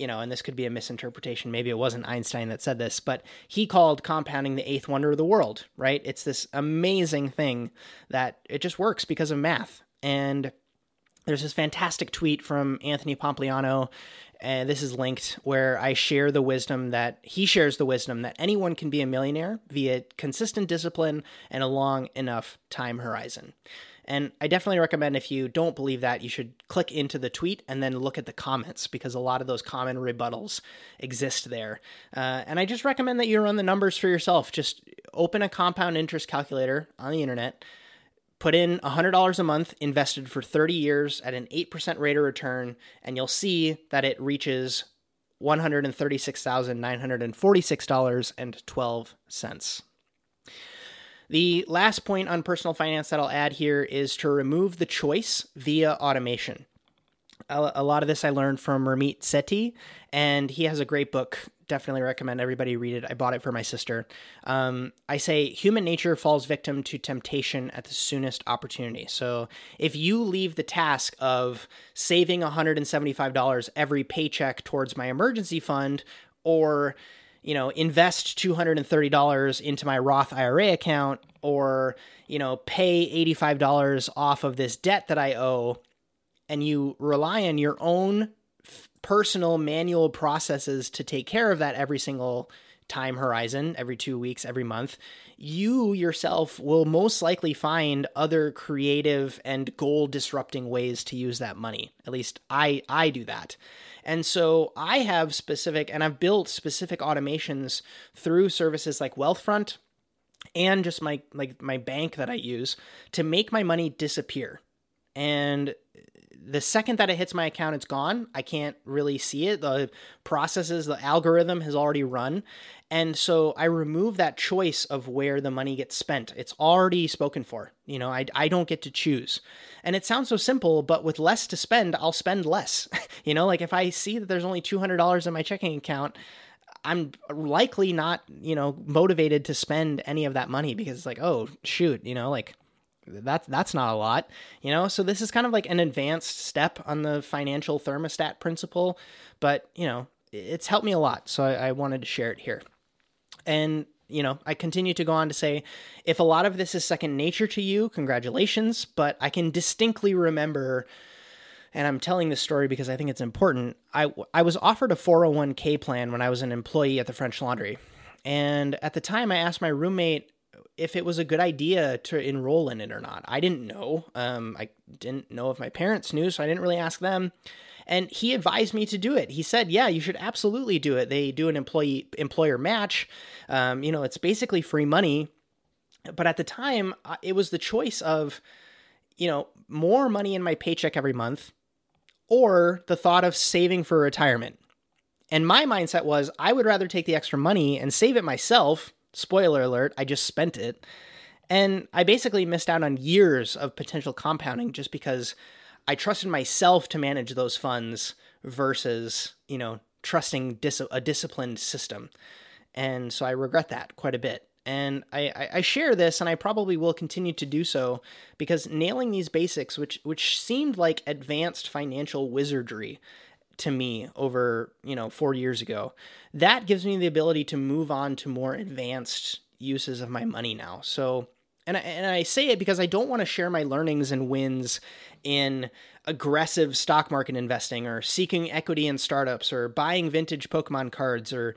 you know, and this could be a misinterpretation. Maybe it wasn't Einstein that said this, but he called compounding the eighth wonder of the world, right? It's this amazing thing that it just works because of math. And there's this fantastic tweet from Anthony Pompliano, and this is linked where I share the wisdom that he shares the wisdom that anyone can be a millionaire via consistent discipline and a long enough time horizon. And I definitely recommend if you don't believe that, you should click into the tweet and then look at the comments because a lot of those common rebuttals exist there. Uh, and I just recommend that you run the numbers for yourself. Just open a compound interest calculator on the internet, put in $100 a month invested for 30 years at an 8% rate of return, and you'll see that it reaches $136,946.12. The last point on personal finance that I'll add here is to remove the choice via automation. A, lot of this I learned from Ramit Sethi, and he has a great book. Definitely recommend everybody read it. I bought it for my sister. Um, I say human nature falls victim to temptation at the soonest opportunity. So if you leave the task of saving $175 every paycheck towards my emergency fund, or you know, invest $230 into my Roth IRA account or, you know, pay $85 off of this debt that I owe and you rely on your own personal manual processes to take care of that every single time horizon, every 2 weeks, every month, you yourself will most likely find other creative and goal disrupting ways to use that money. At least I I do that. And so I have specific, and I've built specific automations through services like Wealthfront and just my like my bank that I use to make my money disappear. And the second that it hits my account, it's gone. I can't really see it. The processes, the algorithm has already run. And so I remove that choice of where the money gets spent. It's already spoken for. You know, I, I don't get to choose. And it sounds so simple, but with less to spend, I'll spend less. you know, like if I see that there's only $200 in my checking account, I'm likely not, you know, motivated to spend any of that money because it's like, oh, shoot, you know, like that's that's not a lot you know so this is kind of like an advanced step on the financial thermostat principle but you know it's helped me a lot so I, I, wanted to share it here and you know i continue to go on to say if a lot of this is second nature to you congratulations but i can distinctly remember and i'm telling this story because i think it's important i, I was offered a 401k plan when i was an employee at the french laundry and at the time i asked my roommate if it was a good idea to enroll in it or not. I didn't know. Um, I didn't know if my parents knew, so I didn't really ask them. And he advised me to do it. He said, "Yeah, you should absolutely do it. They do an employee employer match. Um, you know, it's basically free money." But at the time, it was the choice of, you know, more money in my paycheck every month, or the thought of saving for retirement. And my mindset was, I would rather take the extra money and save it myself Spoiler alert, I just spent it. And I basically missed out on years of potential compounding just because I trusted myself to manage those funds versus, you know, trusting dis- a disciplined system. And so I regret that quite a bit. And I, I, share this, and I probably will continue to do so because nailing these basics, which which seemed like advanced financial wizardry, to me over, you know, 4 years ago. That gives me the ability to move on to more advanced uses of my money now. So, and I, and I say it because I don't want to share my learnings and wins in aggressive stock market investing or seeking equity in startups or buying vintage Pokemon cards or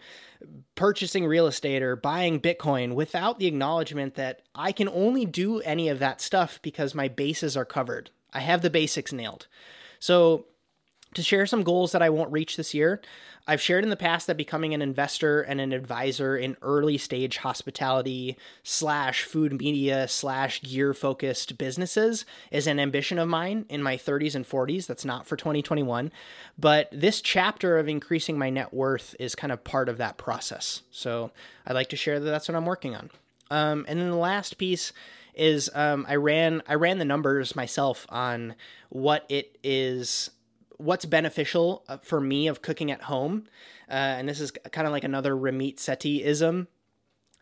purchasing real estate or buying Bitcoin without the acknowledgement that I can only do any of that stuff because my bases are covered. I have the basics nailed. So to share some goals that I won't reach this year. I've shared in the past that becoming an investor and an advisor in early stage hospitality slash food media slash gear focused businesses is an ambition of mine in my 30s and 40s. That's not for 2021. But this chapter of increasing my net worth is kind of part of that process. So I'd like to share that that's what I'm working on. Um, and then the last piece is um, I ran I ran the numbers myself on what it is what's beneficial uh, for me of cooking at home, uh, and this is kind of like another Ramit Sethi ism,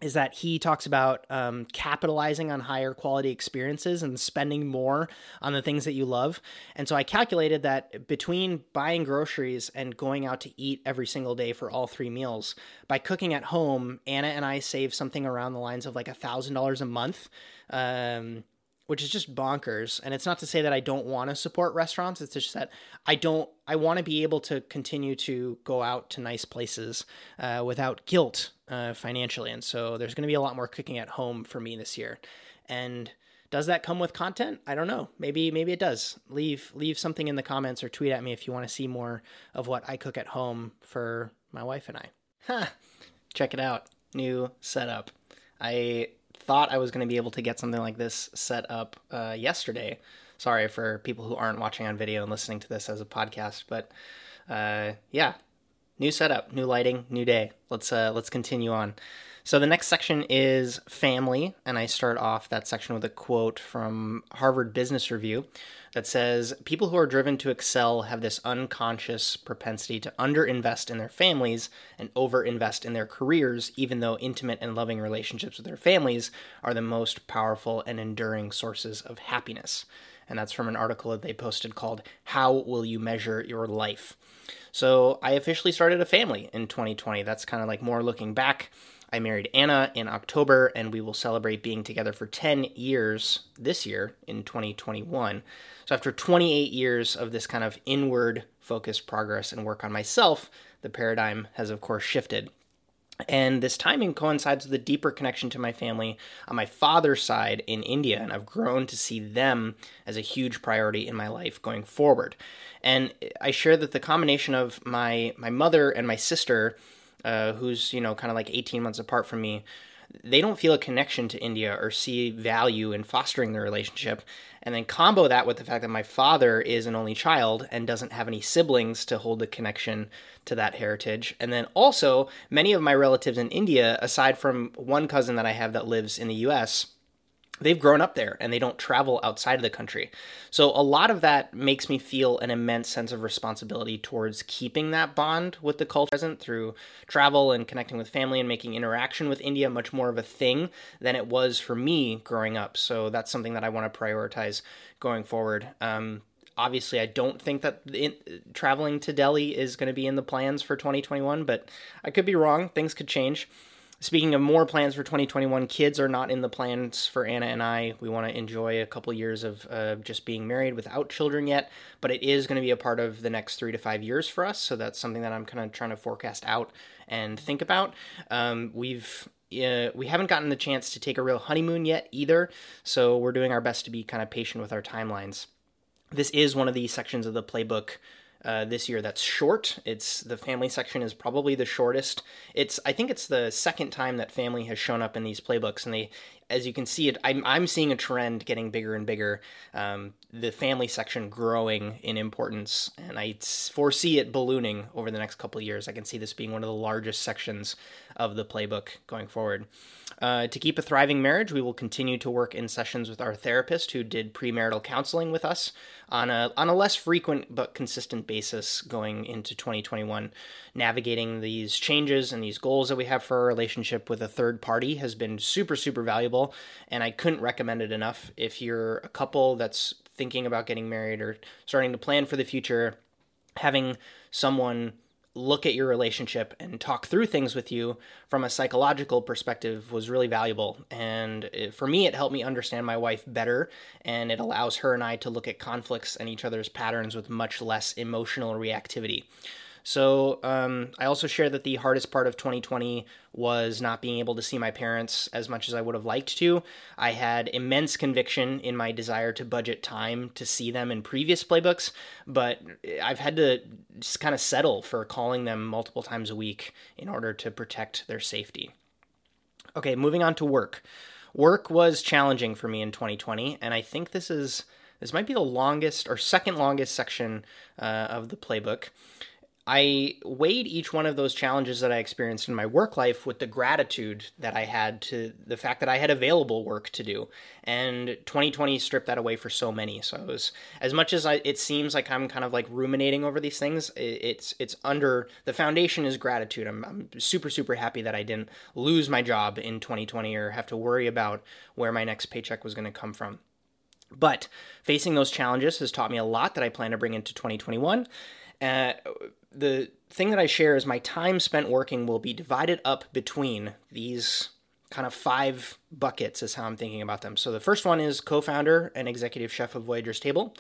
is that he talks about um, capitalizing on higher quality experiences and spending more on the things that you love. And so I calculated that between buying groceries and going out to eat every single day for all three meals, by cooking at home, Anna and I save something around the lines of like a thousand dollars a month. Um, which is just bonkers. And it's not to say that I don't want to support restaurants. It's just that I don't. I want to be able to continue to go out to nice places uh, without guilt uh, financially. And so there's going to be a lot more cooking at home for me this year. And does that come with content? I don't know. Maybe maybe it does. Leave leave something in the comments or tweet at me if you want to see more of what I cook at home for my wife and I. Huh. Check it out. New setup. I thought I was going to be able to get something like this set up uh, yesterday. Sorry for people who aren't watching on video and listening to this as a podcast, but uh, yeah, new setup, new lighting, new day. Let's uh, let's continue on. So the next section is family, and I start off that section with a quote from Harvard Business Review that says People who are driven to excel have this unconscious propensity to underinvest in their families and overinvest in their careers, even though intimate and loving relationships with their families are the most powerful and enduring sources of happiness. And that's from an article that they posted called How Will You Measure Your Life? So I officially started a family in 2020. That's kind of like more looking back I married Anna in October, and we will celebrate being together for 10 years this year in 2021. So, after 28 years of this kind of inward focused progress and work on myself, the paradigm has, of course, shifted. And this timing coincides with a deeper connection to my family on my father's side in India, and I've grown to see them as a huge priority in my life going forward. And I share that the combination of my my mother and my sister uh, who's you know kind of like 18 months apart from me they don't feel a connection to India or see value in fostering the relationship. And then combo that with the fact that my father is an only child and doesn't have any siblings to hold the connection to that heritage. And then also, many of my relatives in India, aside from one cousin that I have that lives in the US, they've grown up there and they don't travel outside of the country. So a lot of that makes me feel an immense sense of responsibility towards keeping that bond with the culture present through travel and connecting with family and making interaction with India much more of a thing than it was for me growing up. So that's something that I want to prioritize going forward. Um, obviously i don't think that in, traveling to delhi is going to be in the plans for 2021 but i could be wrong things could change Speaking of more plans for 2021, kids are not in the plans for Anna and I. We want to enjoy a couple years of uh, just being married without children yet, but it is going to be a part of the next three to five years for us. So that's something that I'm kind of trying to forecast out and think about. Um, we've uh, we haven't gotten the chance to take a real honeymoon yet either, so we're doing our best to be kind of patient with our timelines. This is one of the sections of the playbook uh, this year that's short. It's the family section is probably the shortest. It's I think it's the second time that family has shown up in these playbooks, and they, as you can see, it I'm I'm seeing a trend getting bigger and bigger. Um, the family section growing in importance, and I foresee it ballooning over the next couple of years. I can see this being one of the largest sections of the playbook going forward. Uh, to keep a thriving marriage, we will continue to work in sessions with our therapist who did premarital counseling with us on a on a less frequent but consistent basis going into 2021. Navigating these changes and these goals that we have for our relationship with a third party has been super super valuable, and I couldn't recommend it enough. If you're a couple that's thinking about getting married or starting to plan for the future, having someone look at your relationship and talk through things with you from a psychological perspective was really valuable. And for me, it helped me understand my wife better, and it allows her and I to look at conflicts and each other's patterns with much less emotional reactivity. So um, I also share that the hardest part of 2020 was not being able to see my parents as much as I would have liked to. I had immense conviction in my desire to budget time to see them in previous playbooks, but I've had to just kind of settle for calling them multiple times a week in order to protect their safety. Okay, moving on to work. Work was challenging for me in 2020, and I think this is this might be the longest or second longest section uh, of the playbook. I weighed each one of those challenges that I experienced in my work life with the gratitude that I had to the fact that I had available work to do. And 2020 stripped that away for so many. So was, as much as I, it seems like I'm kind of like ruminating over these things, it's it's under the foundation is gratitude. I'm, I'm super super happy that I didn't lose my job in 2020 or have to worry about where my next paycheck was going to come from. But facing those challenges has taught me a lot that I plan to bring into 2021. Uh, the thing that I share is my time spent working will be divided up between these kind of five buckets, is how I'm thinking about them. So the first one is co founder and executive chef of Voyager's Table.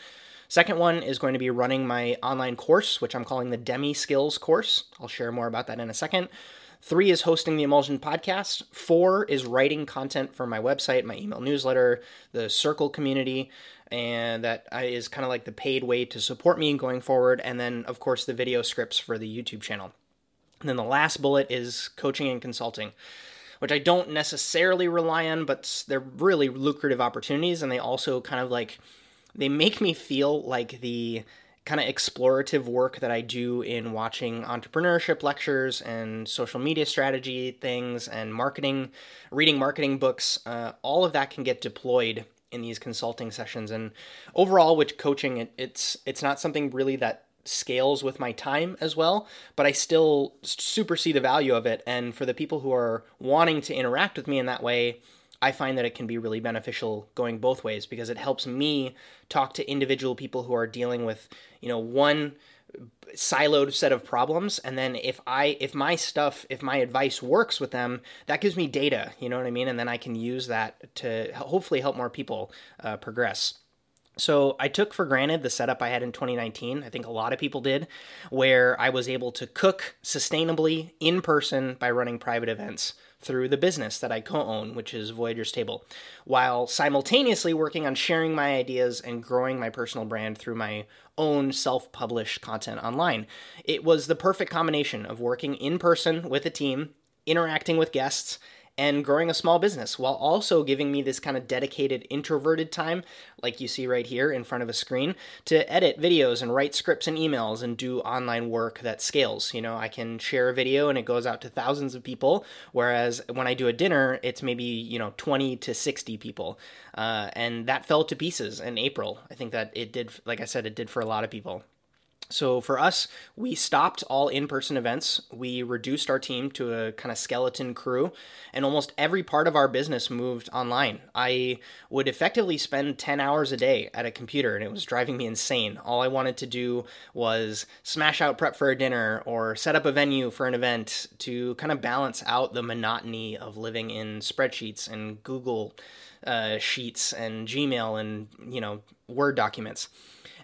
Second one is going to be running my online course, which I'm calling the Demi Skills course. I'll share more about that in a second. Three is hosting the Emulsion podcast. Four is writing content for my website, my email newsletter, the Circle community, and that is kind of like the paid way to support me going forward. And then, of course, the video scripts for the YouTube channel. And then the last bullet is coaching and consulting, which I don't necessarily rely on, but they're really lucrative opportunities. And they also kind of like, they make me feel like the kind of explorative work that I do in watching entrepreneurship lectures and social media strategy things and marketing, reading marketing books, uh, all of that can get deployed in these consulting sessions. And overall, with coaching, it, it's it's not something really that scales with my time as well, but I still super see the value of it. And for the people who are wanting to interact with me in that way, I find that it can be really beneficial going both ways because it helps me talk to individual people who are dealing with, you know, one siloed set of problems. And then if i if my stuff if my advice works with them that gives me data you know what i mean? And then i can use that to hopefully help more people uh, progress. So I took for granted the setup I had in 2019. I think a lot of people did, where I was able to cook sustainably in person by running private events through the business that I co own, which is Voyager's Table, while simultaneously working on sharing my ideas and growing my personal brand through my own self published content online. It was the perfect combination of working in person with a team, interacting with guests, and growing a small business while also giving me this kind of dedicated introverted time, like you see right here in front of a screen, to edit videos and write scripts and emails and do online work that scales. You know, I can share a video and it goes out to thousands of people, whereas when I do a dinner, it's maybe, you know, 20 to 60 people. Uh, and that fell to pieces in April. I think that it did, like I said, it did for a lot of people. So for us, we stopped all in person events. We reduced our team to a kind of skeleton crew, and almost every part of our business moved online. I would effectively spend 10 hours a day at a computer, and it was driving me insane. All I wanted to do was smash out prep for a dinner or set up a venue for an event to kind of balance out the monotony of living in spreadsheets and Google uh, Sheets and Gmail and, you know, Word documents.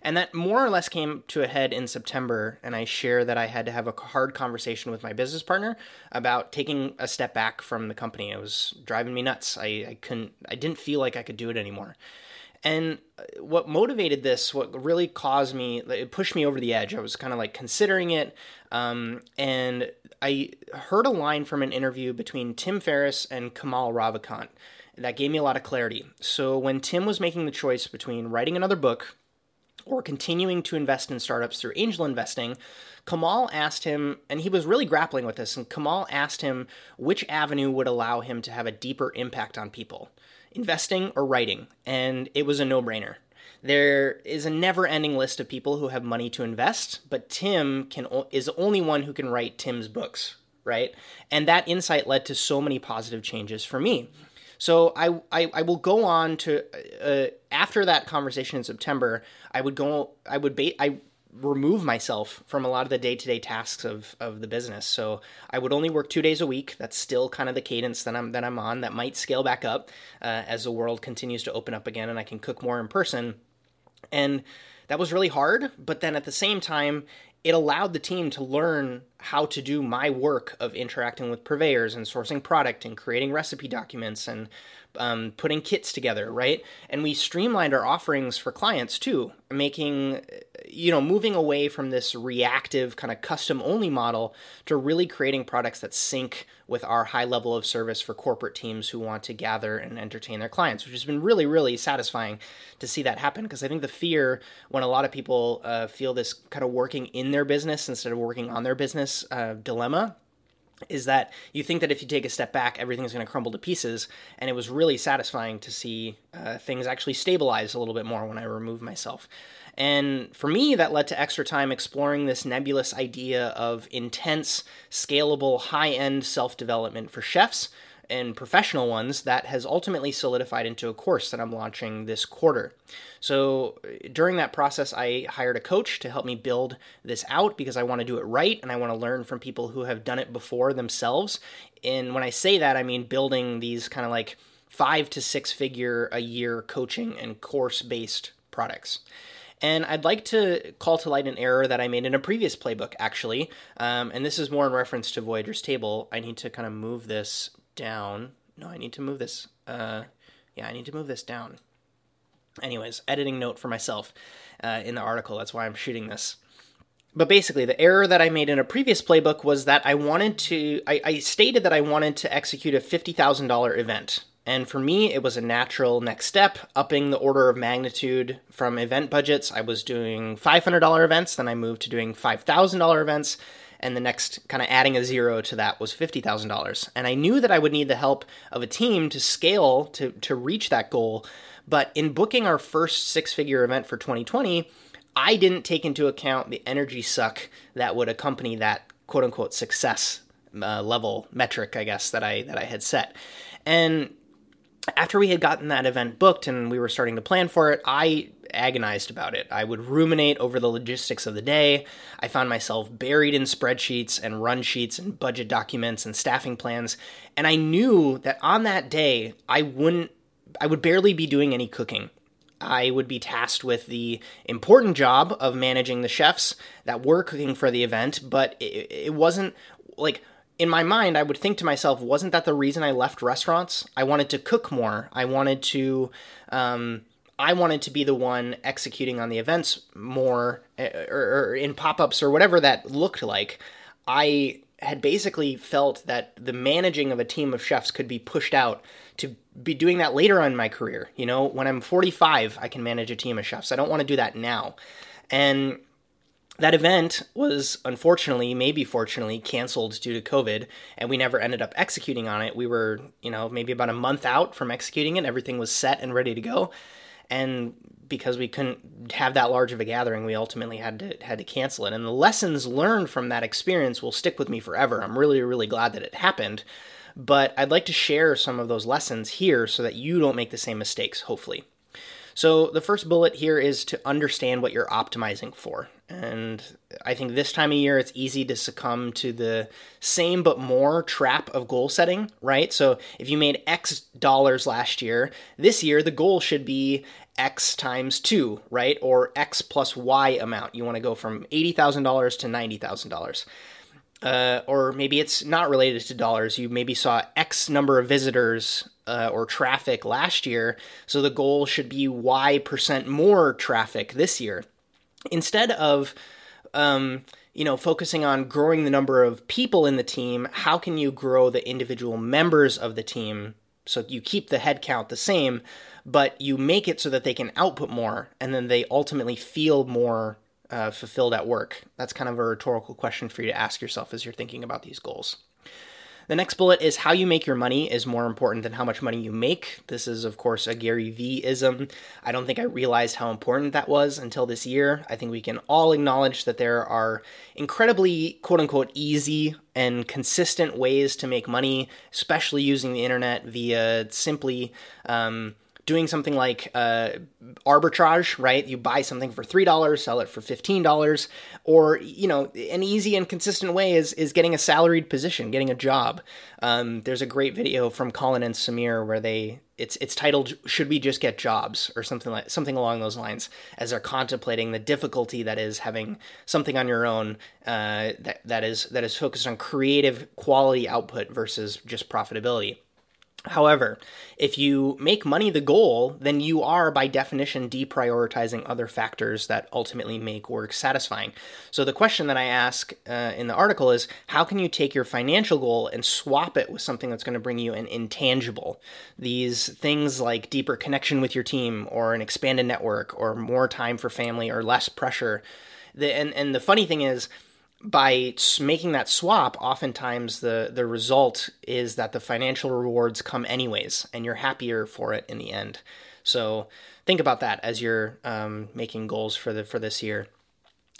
And that more or less came to a head in September. And I share that I had to have a hard conversation with my business partner about taking a step back from the company. It was driving me nuts. I, I couldn't, I didn't feel like I could do it anymore. And uh, what motivated this, what really caused me, it pushed me over the edge. I was kind of like considering it. Um, and I heard a line from an interview between Tim Ferriss and Kamal Ravikant that gave me a lot of clarity. So when Tim was making the choice between writing another book or continuing to invest in startups through angel investing, Kamal asked him, and he was really grappling with this, and Kamal asked him which avenue would allow him to have a deeper impact on people investing or writing, and it was a no brainer. There is a never-ending list of people who have money to invest, but Tim can is the only one who can write Tim's books, right? And that insight led to so many positive changes for me. So I, I, I will go on to uh, after that conversation in September. I would go. I would ba- I remove myself from a lot of the day-to-day tasks of, of the business. So I would only work two days a week. That's still kind of the cadence that I'm that I'm on. That might scale back up uh, as the world continues to open up again, and I can cook more in person. And that was really hard. But then at the same time, it allowed the team to learn how to do my work of interacting with purveyors and sourcing product and creating recipe documents and um, putting kits together, right? And we streamlined our offerings for clients too, making, you know, moving away from this reactive kind of custom only model to really creating products that sync with our high level of service for corporate teams who want to gather and entertain their clients, which has been really, really satisfying to see that happen. Because I think the fear when a lot of people uh, feel this kind of working in their business instead of working on their business uh, dilemma is that you think that if you take a step back, everything's going to crumble to pieces. And it was really satisfying to see uh, things actually stabilize a little bit more when I removed myself. And for me, that led to extra time exploring this nebulous idea of intense, scalable, high end self development for chefs and professional ones that has ultimately solidified into a course that I'm launching this quarter. So during that process, I hired a coach to help me build this out because I want to do it right and I want to learn from people who have done it before themselves. And when I say that, I mean building these kind of like five to six figure a year coaching and course based products. And I'd like to call to light an error that I made in a previous playbook, actually. Um, and this is more in reference to Voyager's table. I need to kind of move this down. No, I need to move this. Uh, yeah, I need to move this down. Anyways, editing note for myself uh, in the article. That's why I'm shooting this. But basically, the error that I made in a previous playbook was that I wanted to, I, I stated that I wanted to execute a $50,000 event. And for me, it was a natural next step, upping the order of magnitude from event budgets. I was doing $500 events, then I moved to doing $5,000 events, and the next kind of adding a zero to that was $50,000. And I knew that I would need the help of a team to scale to, to reach that goal. But in booking our first six figure event for 2020, I didn't take into account the energy suck that would accompany that quote unquote success uh, level metric, I guess, that I that I had set. And after we had gotten that event booked and we were starting to plan for it, I agonized about it. I would ruminate over the logistics of the day. I found myself buried in spreadsheets and run sheets and budget documents and staffing plans, and I knew that on that day I wouldn't I would barely be doing any cooking. I would be tasked with the important job of managing the chefs that were cooking for the event, but it, it wasn't like in my mind, I would think to myself, wasn't that the reason I left restaurants? I wanted to cook more. I wanted to, um, I wanted to be the one executing on the events more, eh, or, or in pop ups or whatever that looked like. I had basically felt that the managing of a team of chefs could be pushed out to be doing that later on in my career. You know, when I'm 45, I can manage a team of chefs. I don't want to do that now. And that event was unfortunately, maybe fortunately, canceled due to COVID, and we never ended up executing on it. We were, you know, maybe about a month out from executing it. Everything was set and ready to go, and because we couldn't have that large of a gathering, we ultimately had to had to cancel it. And the lessons learned from that experience will stick with me forever. I'm really, really glad that it happened. But I'd like to share some of those lessons here so that you don't make the same mistakes, hopefully. So, the first bullet here is to understand what you're optimizing for. And I think this time of year, it's easy to succumb to the same but more trap of goal setting, right? So, if you made X dollars last year, this year the goal should be X times two, right? Or X plus Y amount. You want to go from $80,000 to $90,000 uh, or maybe it's not related to dollars. You maybe saw X number of visitors uh, or traffic last year, so the goal should be Y percent more traffic this year. Instead of um, you know, focusing on growing the number of people in the team, how can you grow the individual members of the team so you keep the headcount the same, but you make it so that they can output more and then they ultimately feel more uh, fulfilled at work? That's kind of a rhetorical question for you to ask yourself as you're thinking about these goals. The next bullet is how you make your money is more important than how much money you make. This is, of course, a Gary Vee ism. I don't think I realized how important that was until this year. I think we can all acknowledge that there are incredibly, quote unquote, easy and consistent ways to make money, especially using the internet via simply. Um, doing something like uh, arbitrage, right? You buy something for three dollars, sell it for fifteen dollars, or you know, an easy and consistent way is is getting a salaried position, getting a job. Um, there's a great video from Colin and Samir where they it's it's titled "Should We Just Get Jobs" or something like something along those lines, as they're contemplating the difficulty that is having something on your own uh, that that is that is focused on creative quality output versus just profitability. However, if you make money the goal, then you are by definition deprioritizing other factors that ultimately make work satisfying. So, the question that I ask uh, in the article is how can you take your financial goal and swap it with something that's going to bring you an intangible? These things like deeper connection with your team, or an expanded network, or more time for family, or less pressure. The, and, and the funny thing is, by making that swap, oftentimes the the result is that the financial rewards come anyways, and you're happier for it in the end. So think about that as you're um, making goals for the for this year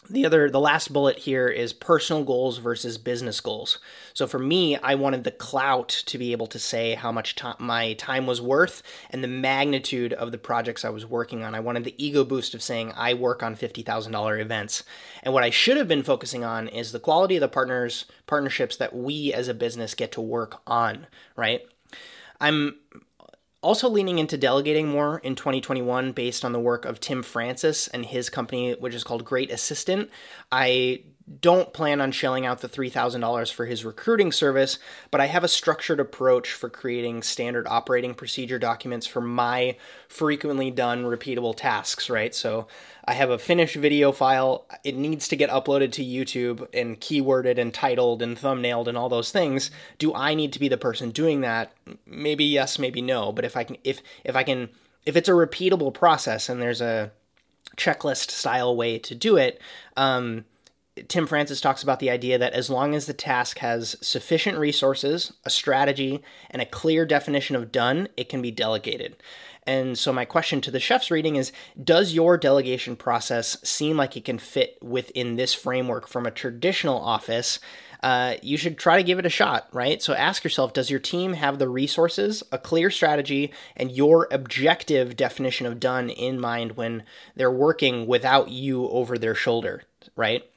the other the last bullet here is personal goals versus business goals. So for me i wanted the clout to be able to say how much my time was worth and the magnitude of the projects i was working on. I wanted the ego boost of saying i work on $50000 events. And what i should have been focusing on is the quality of the partners partnerships that we as a business get to work on right? I'm also leaning into delegating more in 2021 based on the work of Tim Francis and his company, which is called Great Assistant. I don't plan on shelling out the $3,000 for his recruiting service, but I have a structured approach for creating standard operating procedure documents for my frequently done repeatable tasks, right? So I have a finished video file. It needs to get uploaded to YouTube and keyworded and titled and thumbnailed and all those things. Do I need to be the person doing that? Maybe yes, maybe no. But if I can if if I can if it's a repeatable process and there's a checklist style way to do it, um, Tim Francis talks about the idea that as long as the task has sufficient resources, a strategy, and a clear definition of done, it can be delegated. And so, my question to the chef's reading is Does your delegation process seem like it can fit within this framework from a traditional office? Uh, you should try to give it a shot, right? So, ask yourself Does your team have the resources, a clear strategy, and your objective definition of done in mind when they're working without you over their shoulder, right?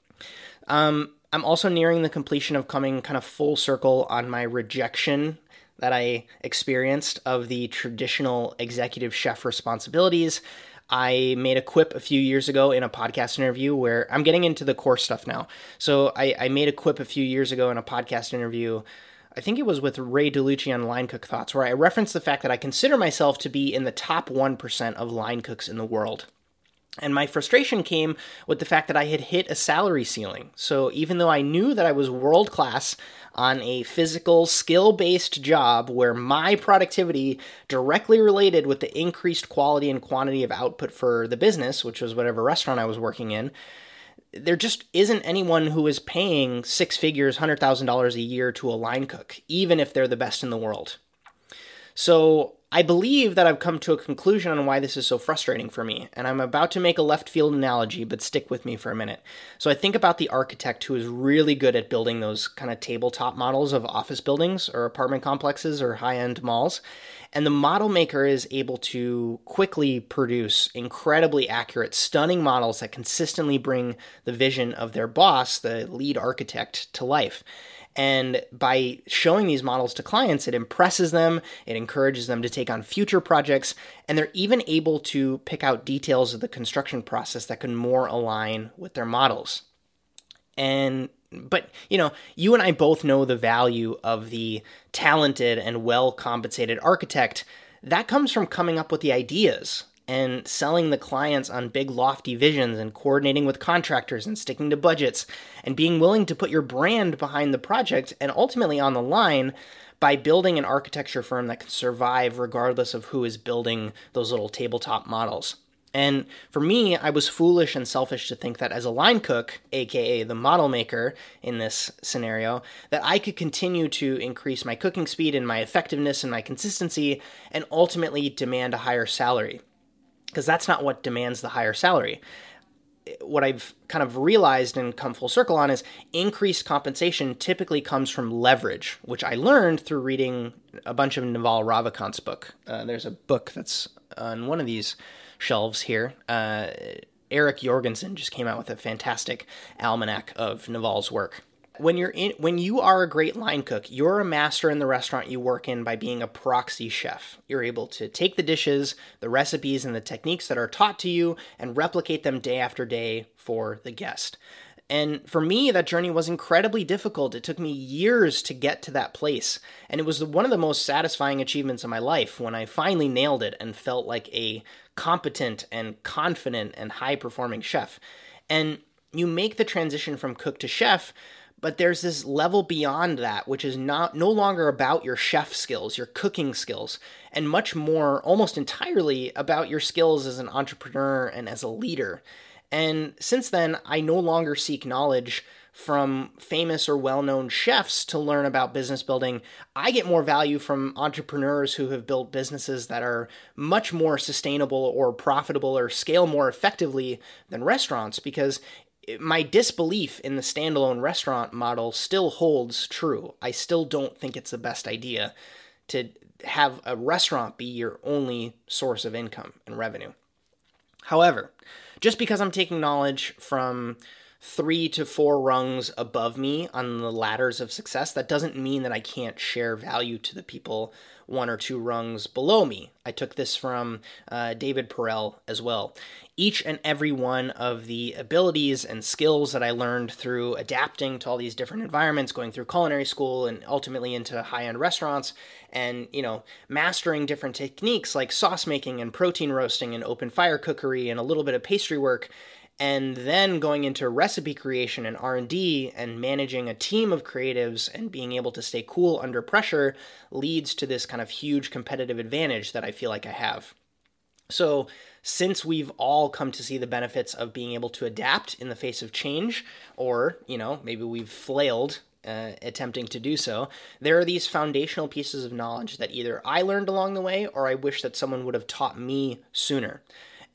Um, I'm also nearing the completion of coming kind of full circle on my rejection that I experienced of the traditional executive chef responsibilities. I made a quip a few years ago in a podcast interview where I'm getting into the core stuff now. So I, I made a quip a few years ago in a podcast interview. I think it was with Ray DeLucci on Line Cook Thoughts, where I referenced the fact that I consider myself to be in the top 1% of line cooks in the world. And my frustration came with the fact that I had hit a salary ceiling. So even though I knew that I was world class on a physical, skill based job where my productivity directly related with the increased quality and quantity of output for the business, which was whatever restaurant I was working in, there just isn't anyone who is paying six figures, $100,000 a year to a line cook, even if they're the best in the world. So I believe that I've come to a conclusion on why this is so frustrating for me, and I'm about to make a left field analogy, but stick with me for a minute. So I think about the architect who is really good at building those kind of tabletop models of office buildings or apartment complexes or high end malls. And the model maker is able to quickly produce incredibly accurate, stunning models that consistently bring the vision of their boss, the lead architect, to life. And by showing these models to clients, it impresses them, it encourages them to take on future projects, and they're even able to pick out details of the construction process that can more align with their models. And but you know, you and I both know the value of the talented and well compensated architect. That comes from coming up with the ideas and selling the clients on big lofty visions and coordinating with contractors and sticking to budgets and being willing to put your brand behind the project and ultimately on the line by building an architecture firm that can survive regardless of who is building those little tabletop models. And for me, I was foolish and selfish to think that as a line cook, aka the model maker in this scenario, that I could continue to increase my cooking speed and my effectiveness and my consistency and ultimately demand a higher salary because that's not what demands the higher salary. What I've kind of realized and come full circle on is increased compensation typically comes from leverage, which I learned through reading a bunch of Naval Ravikant's book. Uh, there's a book that's on one of these shelves here. Uh, Eric Jorgenson just came out with a fantastic almanac of Naval's work when you're in when you are a great line cook you're a master in the restaurant you work in by being a proxy chef. You're able to take the dishes the recipes and the techniques that are taught to you and replicate them day after day for the guest. And for me that journey was incredibly difficult. It took me years to get to that place. And it was one of the most satisfying achievements of my life when i finally nailed it and felt like a competent and confident and high performing chef. And you make the transition from cook to chef but there's this level beyond that which is not no longer about your chef skills your cooking skills and much more almost entirely about your skills as an entrepreneur and as a leader. And since then i no longer seek knowledge from famous or well-known chefs to learn about business building. I get more value from entrepreneurs who have built businesses that are much more sustainable or profitable or scale more effectively than restaurants because my disbelief in the standalone restaurant model still holds true. I still don't think it's the best idea to have a restaurant be your only source of income and revenue. However, just because I'm taking knowledge from three to four rungs above me on the ladders of success, that doesn't mean that I can't share value to the people one or two rungs below me. I took this from uh, David Perell as well. Each and every one of the abilities and skills that I learned through adapting to all these different environments, going through culinary school and ultimately into high end restaurants, and you know, mastering different techniques like sauce making and protein roasting and open fire cookery and a little bit of pastry work and then going into recipe creation and r&d and managing a team of creatives and being able to stay cool under pressure leads to this kind of huge competitive advantage that i feel like i have so since we've all come to see the benefits of being able to adapt in the face of change or you know maybe we've flailed uh, attempting to do so, there are these foundational pieces of knowledge that either I learned along the way or I wish that someone would have taught me sooner.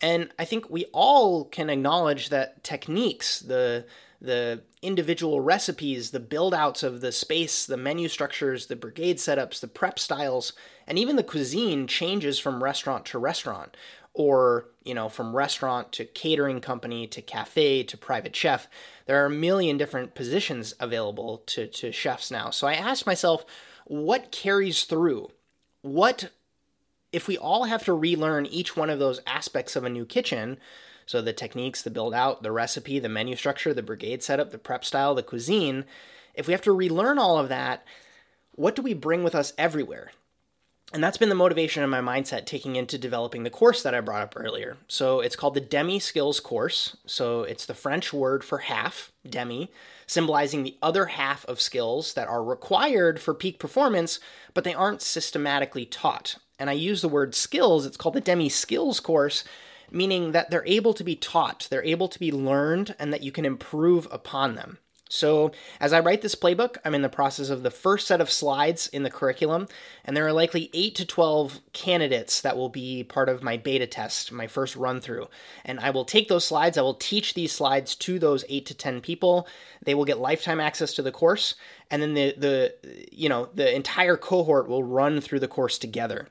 And I think we all can acknowledge that techniques, the the individual recipes, the build outs of the space, the menu structures, the brigade setups, the prep styles, and even the cuisine changes from restaurant to restaurant or, you know, from restaurant to catering company to cafe to private chef. There are a million different positions available to, to chefs now. So I asked myself, what carries through? What if we all have to relearn each one of those aspects of a new kitchen, so the techniques, the build out, the recipe, the menu structure, the brigade setup, the prep style, the cuisine, if we have to relearn all of that, what do we bring with us everywhere? And that's been the motivation in my mindset taking into developing the course that I brought up earlier. So it's called the Demi Skills course. So it's the French word for half, demi, symbolizing the other half of skills that are required for peak performance, but they aren't systematically taught and I use the word skills, it's called the Demi Skills course, meaning that they're able to be taught, they're able to be learned, and that you can improve upon them. So, as I write this playbook, I'm in the process of the first set of slides in the curriculum, and there are likely 8 to 12 candidates that will be part of my beta test, my first run through. And I will take those slides, I will teach these slides to those 8 to 10 people. They will get lifetime access to the course, and then the the you know, the entire cohort will run through the course together.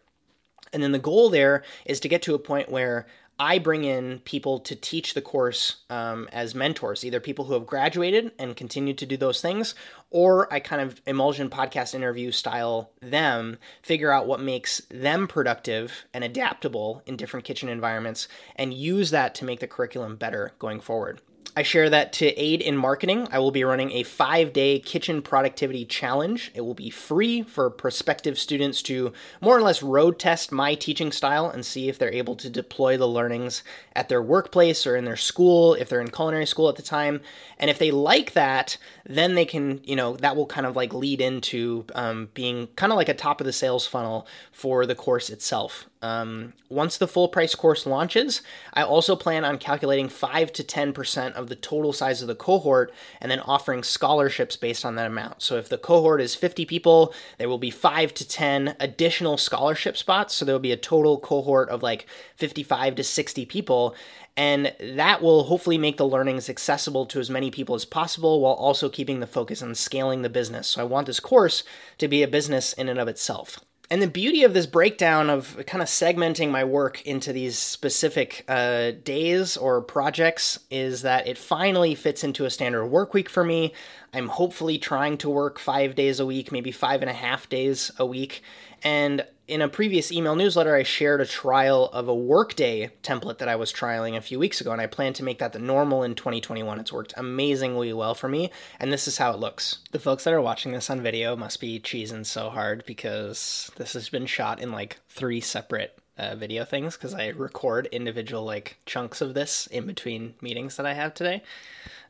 And then the goal there is to get to a point where I bring in people to teach the course um, as mentors, either people who have graduated and continue to do those things, or I kind of emulsion podcast interview style them, figure out what makes them productive and adaptable in different kitchen environments, and use that to make the curriculum better going forward. I share that to aid in marketing, I will be running a five day kitchen productivity challenge. It will be free for prospective students to more or less road test my teaching style and see if they're able to deploy the learnings at their workplace or in their school, if they're in culinary school at the time. And if they like that, then they can, you know, that will kind of like lead into um, being kind of like a top of the sales funnel for the course itself. Um, once the full price course launches, I also plan on calculating 5 to 10% of the total size of the cohort and then offering scholarships based on that amount. So if the cohort is 50 people, there will be 5 to 10 additional scholarship spots. So there will be a total cohort of like 55 to 60 people. And that will hopefully make the learnings accessible to as many people as possible while also keeping the focus on scaling the business. So I want this course to be a business in and of itself and the beauty of this breakdown of kind of segmenting my work into these specific uh, days or projects is that it finally fits into a standard work week for me. I'm hopefully trying to work five days a week, maybe five and a half days a week. And in a previous email newsletter, I shared a trial of a workday template that I was trialing a few weeks ago, and I plan to make that the normal in 2021. It's worked amazingly well for me, and this is how it looks. The folks that are watching this on video must be cheesing so hard because this has been shot in like three separate uh, video things because I record individual like chunks of this in between meetings that I have today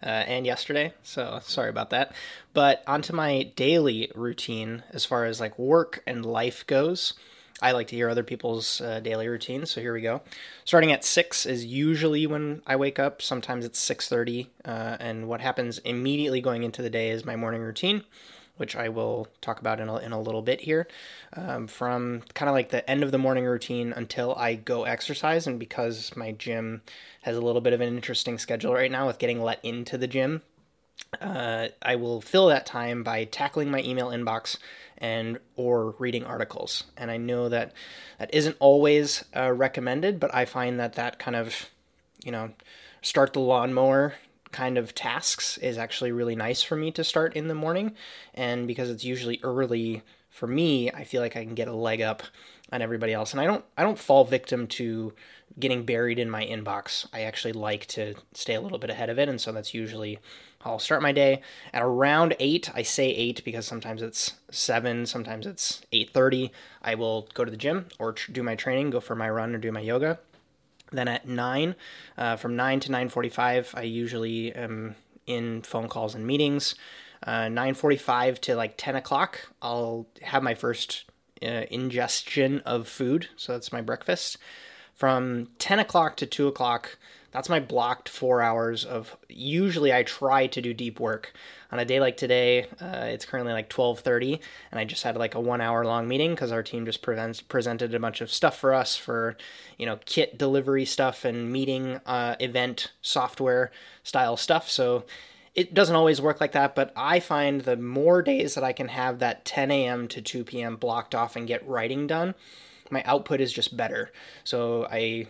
uh, and yesterday. So sorry about that. But onto my daily routine as far as like work and life goes. I like to hear other people's uh, daily routines, so here we go. Starting at six is usually when I wake up. Sometimes it's six thirty, uh, and what happens immediately going into the day is my morning routine which I will talk about in a, in a little bit here, um, from kind of like the end of the morning routine until I go exercise. And because my gym has a little bit of an interesting schedule right now with getting let into the gym, uh, I will fill that time by tackling my email inbox and or reading articles. And I know that that isn't always uh, recommended, but I find that that kind of, you know, start the lawnmower kind of tasks is actually really nice for me to start in the morning. And because it's usually early for me, I feel like I can get a leg up on everybody else. And I don't I don't fall victim to getting buried in my inbox. I actually like to stay a little bit ahead of it, and so that's usually how I'll start my day. At around eight, I say eight because sometimes it's seven, sometimes it's eight thirty. I will go to the gym or tr- do my training, go for my run or do my yoga. Then at nine, uh, from nine to nine forty-five, I usually am in phone calls and meetings. Uh, 9.45 to like 10 o'clock i'll have my first uh, ingestion of food so that's my breakfast from 10 o'clock to 2 o'clock that's my blocked four hours of usually i try to do deep work on a day like today uh, it's currently like 12.30 and i just had like a one hour long meeting because our team just prevents, presented a bunch of stuff for us for you know kit delivery stuff and meeting uh, event software style stuff so it doesn't always work like that, but I find the more days that I can have that 10 a.m. to 2 p.m. blocked off and get writing done, my output is just better. So I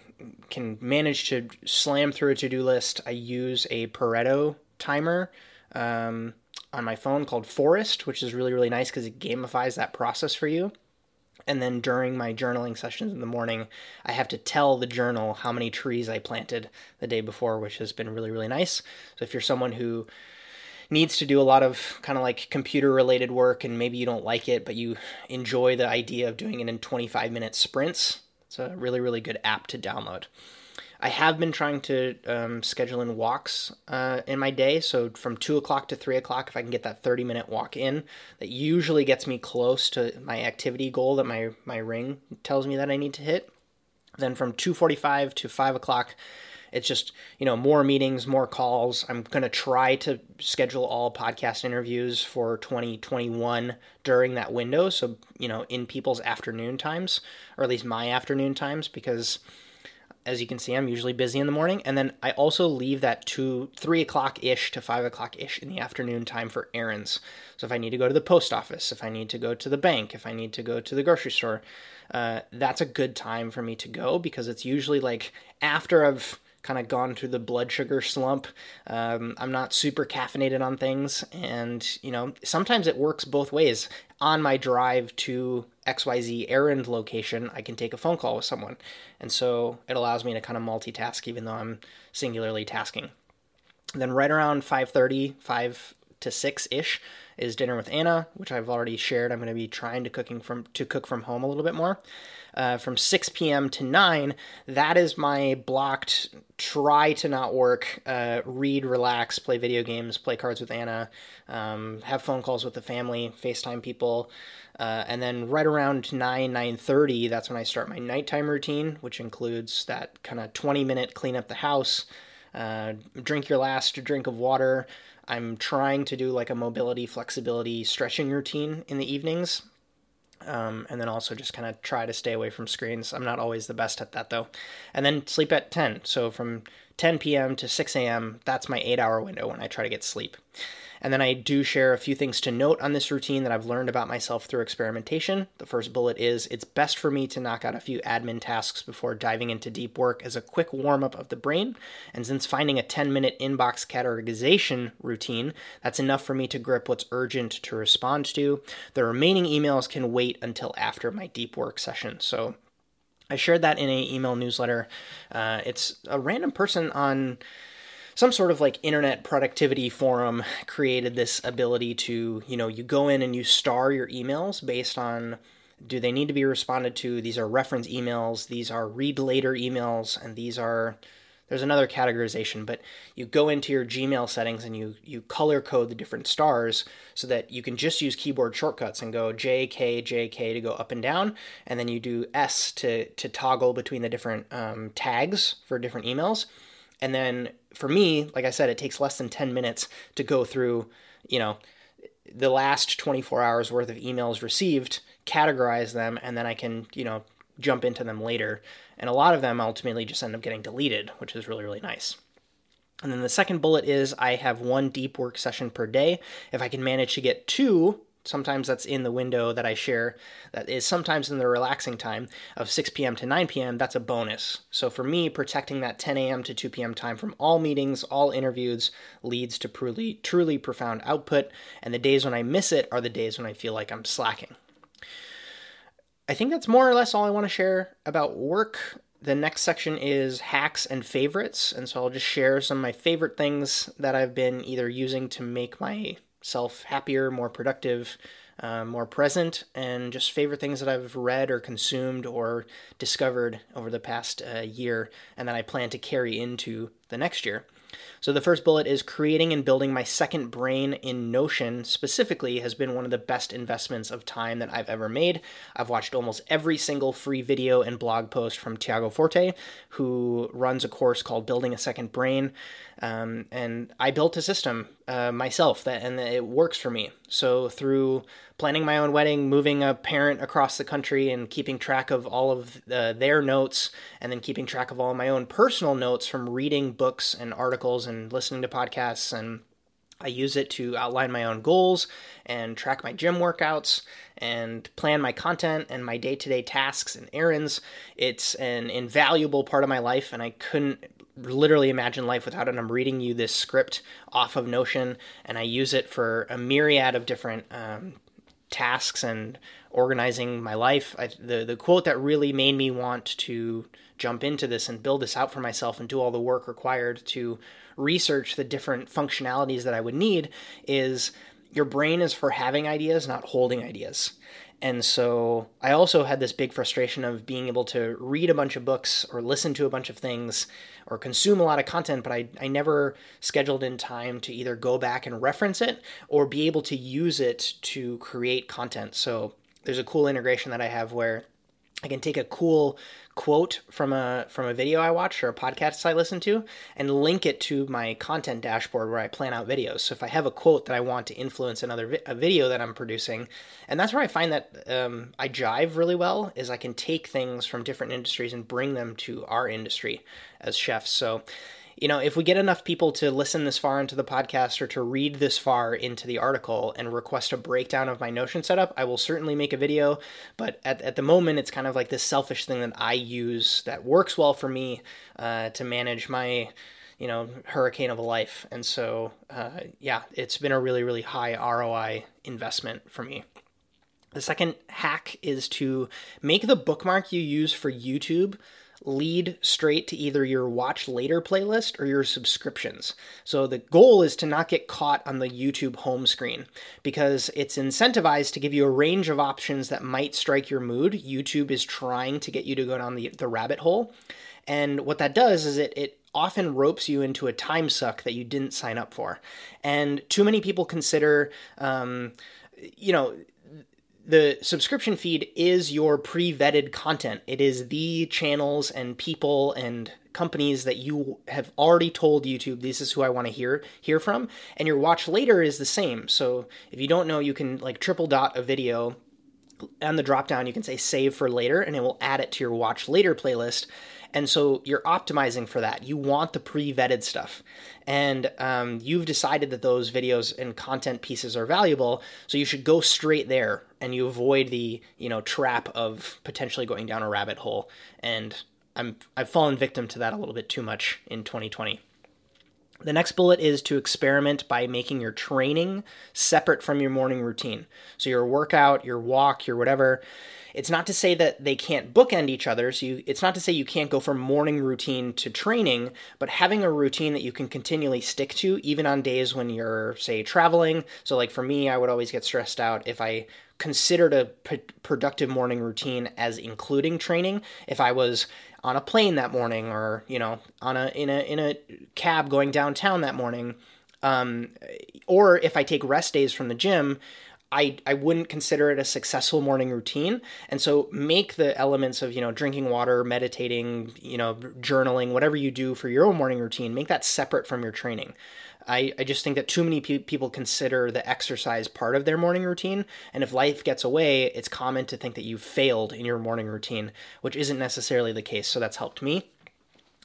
can manage to slam through a to do list. I use a Pareto timer um, on my phone called Forest, which is really, really nice because it gamifies that process for you. And then during my journaling sessions in the morning, I have to tell the journal how many trees I planted the day before, which has been really, really nice. So if you're someone who needs to do a lot of kind of like computer related work and maybe you don't like it, but you enjoy the idea of doing it in 25 minute sprints, it's a really, really good app to download. I have been trying to um, schedule in walks uh, in my day. So from 2 o'clock to 3 o'clock, if I can get that 30 minute walk in, that usually gets me close to my activity goal that my, my ring tells me that I need to hit. Then from 2.45 to 5 o'clock, it's just, you know, more meetings, more calls. I'm going to try to schedule all podcast interviews for 2021 during that window. So, you know, in people's afternoon times, or at least my afternoon times, because as you can see, I'm usually busy in the morning. And then I also leave that to three o'clock ish to five o'clock ish in the afternoon time for errands. So if I need to go to the post office, if I need to go to the bank, if I need to go to the grocery store, uh, that's a good time for me to go because it's usually like after I've kind of gone through the blood sugar slump. Um, I'm not super caffeinated on things, and you know sometimes it works both ways. On my drive to XYZ errand location, I can take a phone call with someone, and so it allows me to kind of multitask even though I'm singularly tasking. And then right around 5:30, 5 to 6 ish is dinner with Anna, which I've already shared. I'm going to be trying to cooking from to cook from home a little bit more uh, from 6 p.m. to 9. That is my blocked try to not work, uh, read, relax, play video games, play cards with Anna, um, have phone calls with the family, FaceTime people. Uh, and then right around 9 9.30 that's when i start my nighttime routine which includes that kind of 20 minute clean up the house uh, drink your last drink of water i'm trying to do like a mobility flexibility stretching routine in the evenings um, and then also just kind of try to stay away from screens. I'm not always the best at that though. And then sleep at 10. So from 10 p.m. to 6 a.m., that's my eight hour window when I try to get sleep. And then I do share a few things to note on this routine that I've learned about myself through experimentation. The first bullet is it's best for me to knock out a few admin tasks before diving into deep work as a quick warm up of the brain. And since finding a 10 minute inbox categorization routine, that's enough for me to grip what's urgent to respond to. The remaining emails can wait until after my deep work session. So I shared that in a email newsletter. Uh, it's a random person on some sort of like internet productivity forum created this ability to, you know, you go in and you star your emails based on do they need to be responded to? These are reference emails, these are read later emails, and these are there's another categorization, but you go into your Gmail settings and you you color code the different stars so that you can just use keyboard shortcuts and go J K J K to go up and down, and then you do S to to toggle between the different um, tags for different emails. And then for me, like I said, it takes less than 10 minutes to go through, you know, the last 24 hours worth of emails received, categorize them, and then I can, you know, jump into them later. And a lot of them ultimately just end up getting deleted, which is really, really nice. And then the second bullet is I have one deep work session per day. If I can manage to get two sometimes that's in the window that I share, that is sometimes in the relaxing time of 6 p.m. to 9 p.m., that's a bonus. So for me, protecting that 10 a.m. to 2 p.m. time from all meetings, all interviews leads to truly, truly profound output. And the days when I miss it are the days when I feel like I'm slacking. I think that's more or less all I want to share about work. The next section is hacks and favorites. And so I'll just share some of my favorite things that I've been either using to make myself happier, more productive, uh, more present, and just favorite things that I've read or consumed or discovered over the past uh, year and that I plan to carry into the next year. So the first bullet is creating and building my second brain in Notion specifically has been one of the best investments of time that I've ever made. I've watched almost every single free video and blog post from Tiago Forte, who runs a course called Building a Second Brain. Um, and I built a system uh, myself that and it works for me. So through planning my own wedding, moving a parent across the country, and keeping track of all of uh, their notes, and then keeping track of all my own personal notes from reading books and articles and listening to podcasts and I use it to outline my own goals and track my gym workouts and plan my content and my day to day tasks and errands. It's an invaluable part of my life, and I couldn't literally imagine life without it. I'm reading you this script off of Notion, and I use it for a myriad of different um, tasks and organizing my life. I, the the quote that really made me want to jump into this and build this out for myself and do all the work required to research the different functionalities that I would need is your brain is for having ideas, not holding ideas. And so I also had this big frustration of being able to read a bunch of books or listen to a bunch of things or consume a lot of content, but I, I never scheduled in time to either go back and reference it or be able to use it to create content. So there's a cool integration that I have where I can take a cool quote from a from a video I watched or a podcast I listen to and link it to my content dashboard where I plan out videos. So if I have a quote that I want to influence another vi- a video that I'm producing, and that's where I find that um, I jive really well is I can take things from different industries and bring them to our industry as chefs. So you know, if we get enough people to listen this far into the podcast or to read this far into the article and request a breakdown of my Notion setup, I will certainly make a video. But at, at the moment, it's kind of like this selfish thing that I use that works well for me uh, to manage my, you know, hurricane of a life. And so, uh, yeah, it's been a really, really high ROI investment for me. The second hack is to make the bookmark you use for YouTube lead straight to either your watch later playlist or your subscriptions. So the goal is to not get caught on the YouTube home screen because it's incentivized to give you a range of options that might strike your mood. YouTube is trying to get you to go down the, the rabbit hole. And what that does is it, it often ropes you into a time suck that you didn't sign up for. And too many people consider, um, you know, the subscription feed is your pre-vetted content. It is the channels and people and companies that you have already told YouTube this is who I want to hear hear from and your watch later is the same. So if you don't know you can like triple dot a video on the drop down you can say save for later and it will add it to your watch later playlist and so you're optimizing for that. You want the pre vetted stuff. And um, you've decided that those videos and content pieces are valuable. So you should go straight there and you avoid the, you know, trap of potentially going down a rabbit hole. And I'm, I've fallen victim to that a little bit too much in 2020. The next bullet is to experiment by making your training separate from your morning routine. So your workout, your walk, your whatever, it's not to say that they can't bookend each other. So you, it's not to say you can't go from morning routine to training, but having a routine that you can continually stick to, even on days when you're, say, traveling. So, like for me, I would always get stressed out if I considered a p- productive morning routine as including training. If I was on a plane that morning, or you know, on a in a in a cab going downtown that morning. Um, or if I take rest days from the gym, I, I wouldn't consider it a successful morning routine. And so make the elements of, you know, drinking water, meditating, you know, journaling, whatever you do for your own morning routine, make that separate from your training. I, I just think that too many pe- people consider the exercise part of their morning routine. And if life gets away, it's common to think that you've failed in your morning routine, which isn't necessarily the case. So that's helped me.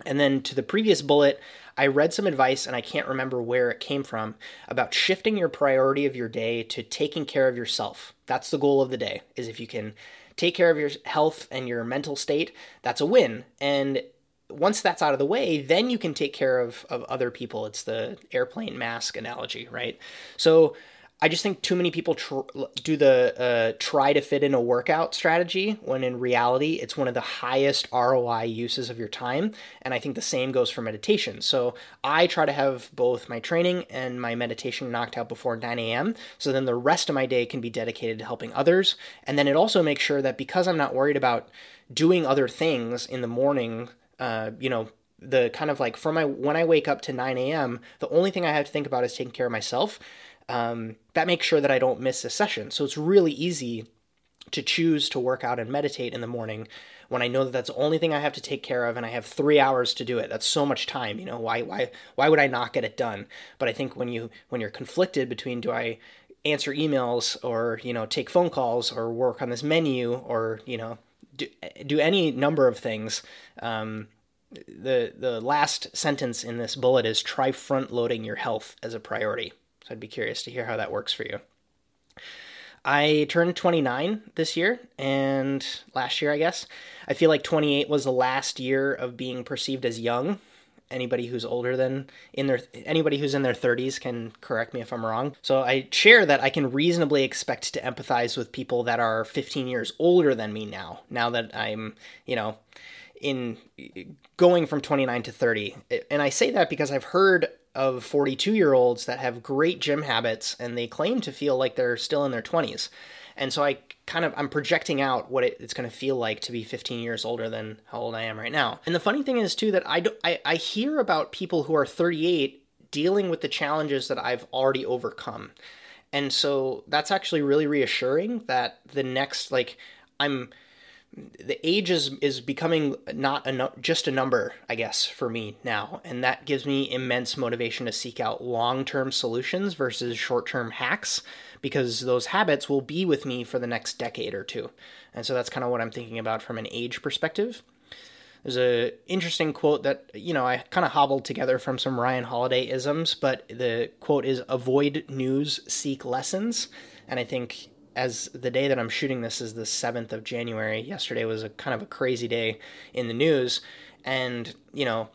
And then to the previous bullet, I read some advice and I can't remember where it came from about shifting your priority of your day to taking care of yourself. That's the goal of the day. Is if you can take care of your health and your mental state, that's a win. And once that's out of the way, then you can take care of, of other people. It's the airplane mask analogy, right? So I just think too many people tr- do the uh, try to fit in a workout strategy when in reality it's one of the highest ROI uses of your time. And I think the same goes for meditation. So I try to have both my training and my meditation knocked out before 9 a.m. So then the rest of my day can be dedicated to helping others. And then it also makes sure that because I'm not worried about doing other things in the morning, uh, you know, the kind of like for my when I wake up to 9 a.m., the only thing I have to think about is taking care of myself um, that makes sure that I don't miss a session. So it's really easy to choose to work out and meditate in the morning when I know that that's the only thing I have to take care of and I have three hours to do it. That's so much time, you know, why, why, why would I not get it done? But I think when you, when you're conflicted between do I answer emails or, you know, take phone calls or work on this menu or, you know, do, do any number of things, um, the the last sentence in this bullet is try front loading your health as a priority. So I'd be curious to hear how that works for you. I turned 29 this year, and last year, I guess. I feel like 28 was the last year of being perceived as young. Anybody who's older than in their anybody who's in their 30s can correct me if I'm wrong. So I share that I can reasonably expect to empathize with people that are 15 years older than me now. Now that I'm, you know, in going from 29 to 30. And I say that because I've heard of 42 year olds that have great gym habits and they claim to feel like they're still in their 20s. And so I kind of I'm projecting out what it, it's going to feel like to be 15 years older than how old I am right now. And the funny thing is too that I, do, I, I hear about people who are 38 dealing with the challenges that I've already overcome. And so that's actually really reassuring that the next like I'm the age is is becoming not a just a number, I guess, for me now, and that gives me immense motivation to seek out long term solutions versus short term hacks, because those habits will be with me for the next decade or two, and so that's kind of what I'm thinking about from an age perspective. There's a interesting quote that you know I kind of hobbled together from some Ryan Holiday isms, but the quote is "Avoid news, seek lessons," and I think as the day that I'm shooting this is the 7th of January. Yesterday was a kind of a crazy day in the news. And, you know,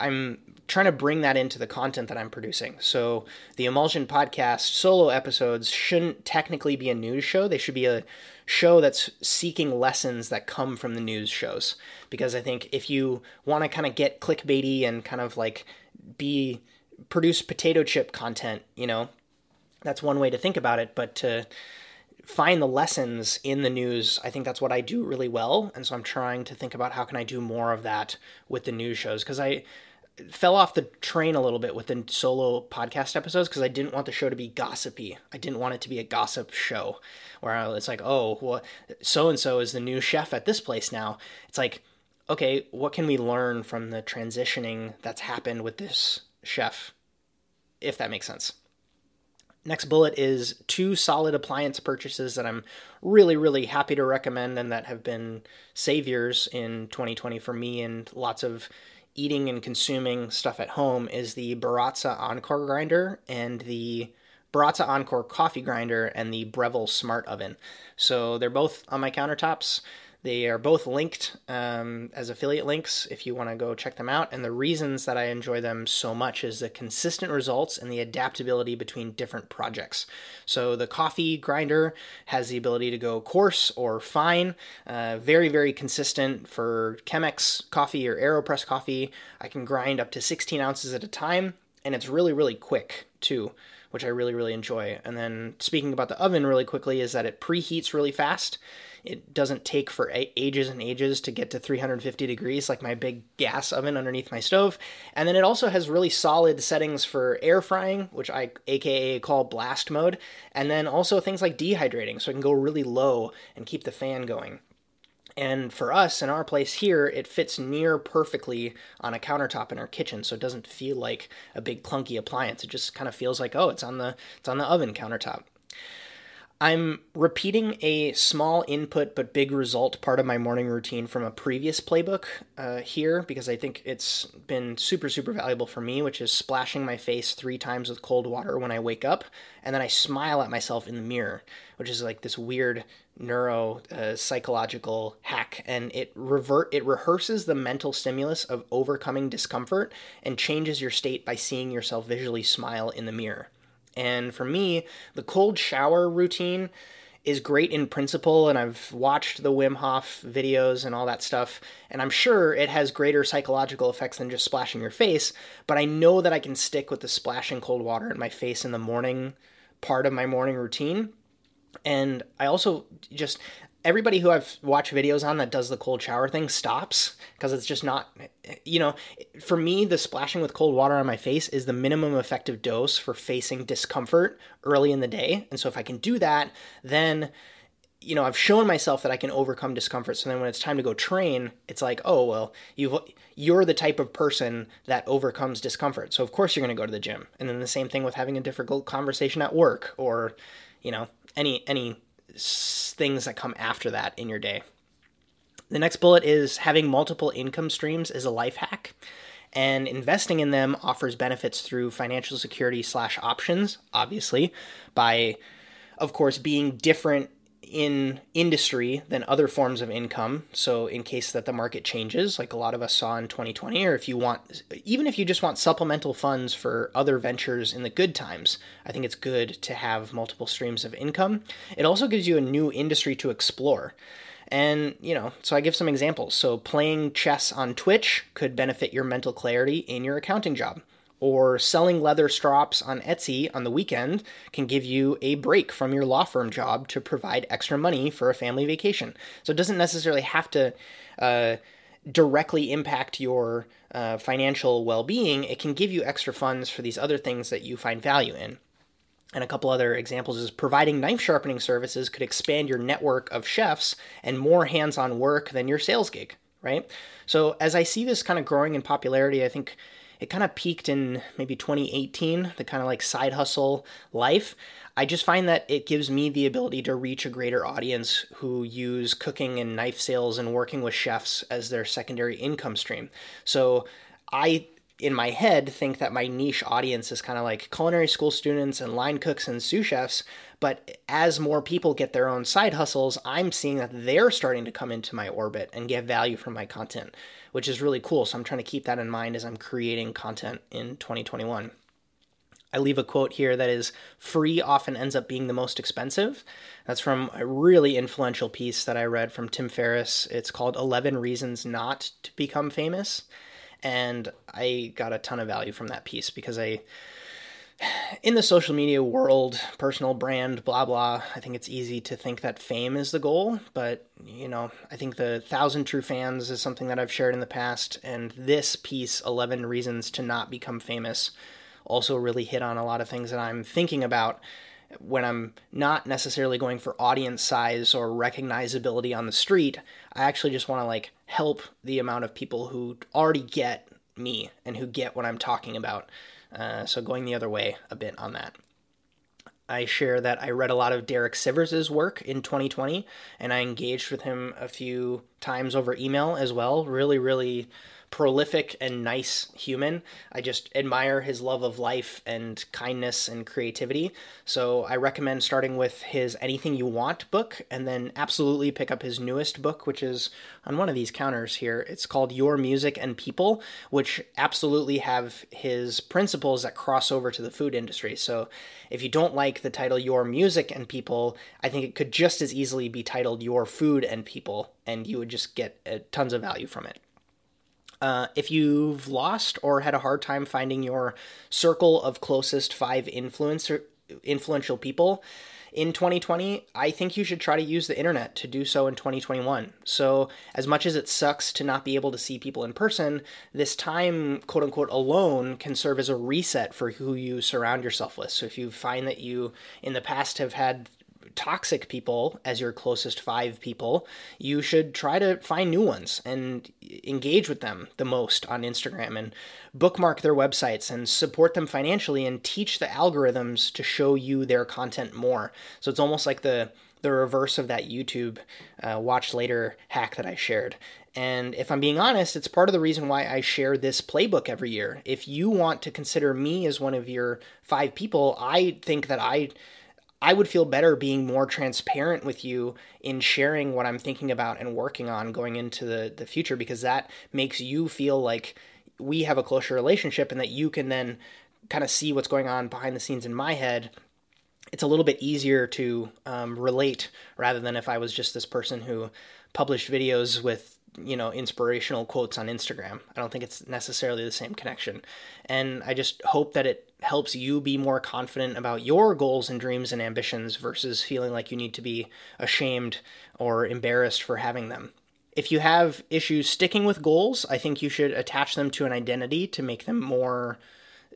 I'm trying to bring that into the content that I'm producing. So the Emulsion podcast solo episodes shouldn't technically be a news show. They should be a show that's seeking lessons that come from the news shows. Because I think if you want to kind of get clickbaity and kind of like be produce potato chip content, you know, that's one way to think about it. But to find the lessons in the news i think that's what i do really well. And so i'm trying to think about how can i do more of that with the news shows because i fell off the train a little bit with the solo podcast episodes because i didn't want the show to be gossipy. I didn't want it to be a gossip show where it's like oh well so and so is the new chef at this place now. It's like okay what can we learn from the transitioning that's happened with this chef if that makes sense Next bullet is two solid appliance purchases that I'm really, really happy to recommend and that have been saviors in 2020 for me and lots of eating and consuming stuff at home is the Baratza Encore grinder and the Baratza Encore coffee grinder and the Breville Smart Oven. So they're both on my countertops. They are both linked um, as affiliate links if you want to go check them out. And the reasons that I enjoy them so much is the consistent results and the adaptability between different projects. So the coffee grinder has the ability to go coarse or fine, uh, very, very consistent for Chemex coffee or AeroPress coffee. I can grind up to 16 ounces at a time, and it's really, really quick too which I really, really enjoy. And then speaking about the oven really quickly, is that it preheats really fast it doesn't take for ages and ages to get to 350 degrees like my big gas oven underneath my stove. And then it also has really solid settings for air frying, which I aka call blast mode, and then also things like dehydrating, so I can go really low and keep the fan going. And for us in our place here, it fits near perfectly on a countertop in our kitchen, so it doesn't feel like a big clunky appliance. It just kind of feels like, oh, it's on the it's on the oven countertop. I'm repeating a small input but big result part of my morning routine from a previous playbook uh, here because I think it's been super, super valuable for me, which is splashing my face three times with cold water when I wake up. And then I smile at myself in the mirror, which is like this weird neuro uh, psychological hack and it revert it rehearses the mental stimulus of overcoming discomfort and changes your state by seeing yourself visually smile in the mirror and for me, the cold shower routine is great in principle, and I've watched the Wim Hof videos and all that stuff, and I'm sure it has greater psychological effects than just splashing your face, but I know that I can stick with the splashing cold water in my face in the morning part of my morning routine. And I also just everybody who I've watched videos on that does the cold shower thing stops because it's just not, you know, for me, the splashing with cold water on my face is the minimum effective dose for facing discomfort early in the day. And so if I can do that, then, you know, I've shown myself that I can overcome discomfort. So then when it's time to go train, it's like, oh, well, you've, you're the type of person that overcomes discomfort. So of course you're going to go to the gym. And then the same thing with having a difficult conversation at work or, you know, any any things that come after that in your day. The next bullet is having multiple income streams is a life hack, and investing in them offers benefits through financial security slash options, obviously, by, of course, being different in industry than other forms of income. So, in case that the market changes, like a lot of us saw in 2020, or if you want, even if you just want supplemental funds for other ventures in the good times, I think it's good to have multiple streams of income. It also gives you a new industry to explore. And, you know, so I give some examples. So, playing chess on Twitch could benefit your mental clarity in your accounting job or selling leather strops on Etsy on the weekend can give you a break from your law firm job to provide extra money for a family vacation. So it doesn't necessarily have to uh, directly impact your uh, financial well being, it can give you extra funds for these other things that you find value in. And a couple other examples is providing knife sharpening services could expand your network of chefs and more hands on work than your sales gig, right? So, as I see this kind of growing in popularity, I think it kind of peaked in maybe 2018, the kind of like side hustle life. I just find that it gives me the ability to reach a greater audience who use cooking and knife sales and working with chefs as their secondary income stream. So I in my head think that my niche audience is kind of like culinary school students and line cooks and sous chefs but as more people get their own side hustles i'm seeing that they're starting to come into my orbit and get value from my content which is really cool so i'm trying to keep that in mind as i'm creating content in 2021 I leave a quote here that is free often ends up being the most expensive. That's from a really influential piece that I read from Tim Ferriss. It's called 11 Reasons Not to Become Famous and I got a ton of value from that piece because I in the social media world, personal brand, blah blah, I think it's easy to think that fame is the goal, but you know, I think the thousand true fans is something that I've shared in the past, and this piece, 11 Reasons to Not Become Famous, also really hit on a lot of things that I'm thinking about when I'm not necessarily going for audience size or recognizability on the street, I actually just want to like help the amount of people who already get me and who get what I'm talking about. Uh, so going the other way a bit on that. I share that I read a lot of Derek Sivers' work in 2020, and I engaged with him a few times over email as well. Really, really prolific and nice human. I just admire his love of life and kindness and creativity. So I recommend starting with his Anything You Want book and then absolutely pick up his newest book, which is on one of these counters here. It's called Your Music and People, which absolutely have his principles that cross over to the food industry. So if you don't like the title Your Music and People, I think it could just as easily be titled Your Food and People, and you would just get uh, tons of value from it. Uh, if you've lost or had a hard time finding your circle of closest five influencer influential people in 2020, I think you should try to use the internet to do so in 2021. So, as much as it sucks to not be able to see people in person, this time, quote unquote, alone can serve as a reset for who you surround yourself with. So, if you find that you in the past have had toxic people as your closest five people, you should try to find new ones and engage with them the most on Instagram and bookmark their websites and support them financially and teach the algorithms to show you their content more. So it's almost like the the reverse of that YouTube uh, watch later hack that I shared. And if I'm being honest, it's part of the reason why I share this playbook every year. If you want to consider me as one of your five people, I think that I I would feel better being more transparent with you in sharing what I'm thinking about and working on going into the, the future because that makes you feel like we have a closer relationship and that you can then kind of see what's going on behind the scenes in my head. It's a little bit easier to um, relate rather than if I was just this person who published videos with you know inspirational quotes on Instagram. I don't think it's necessarily the same connection. And I just hope that it helps you be more confident about your goals and dreams and ambitions versus feeling like you need to be ashamed or embarrassed for having them. If you have issues sticking with goals, I think you should attach them to an identity to make them more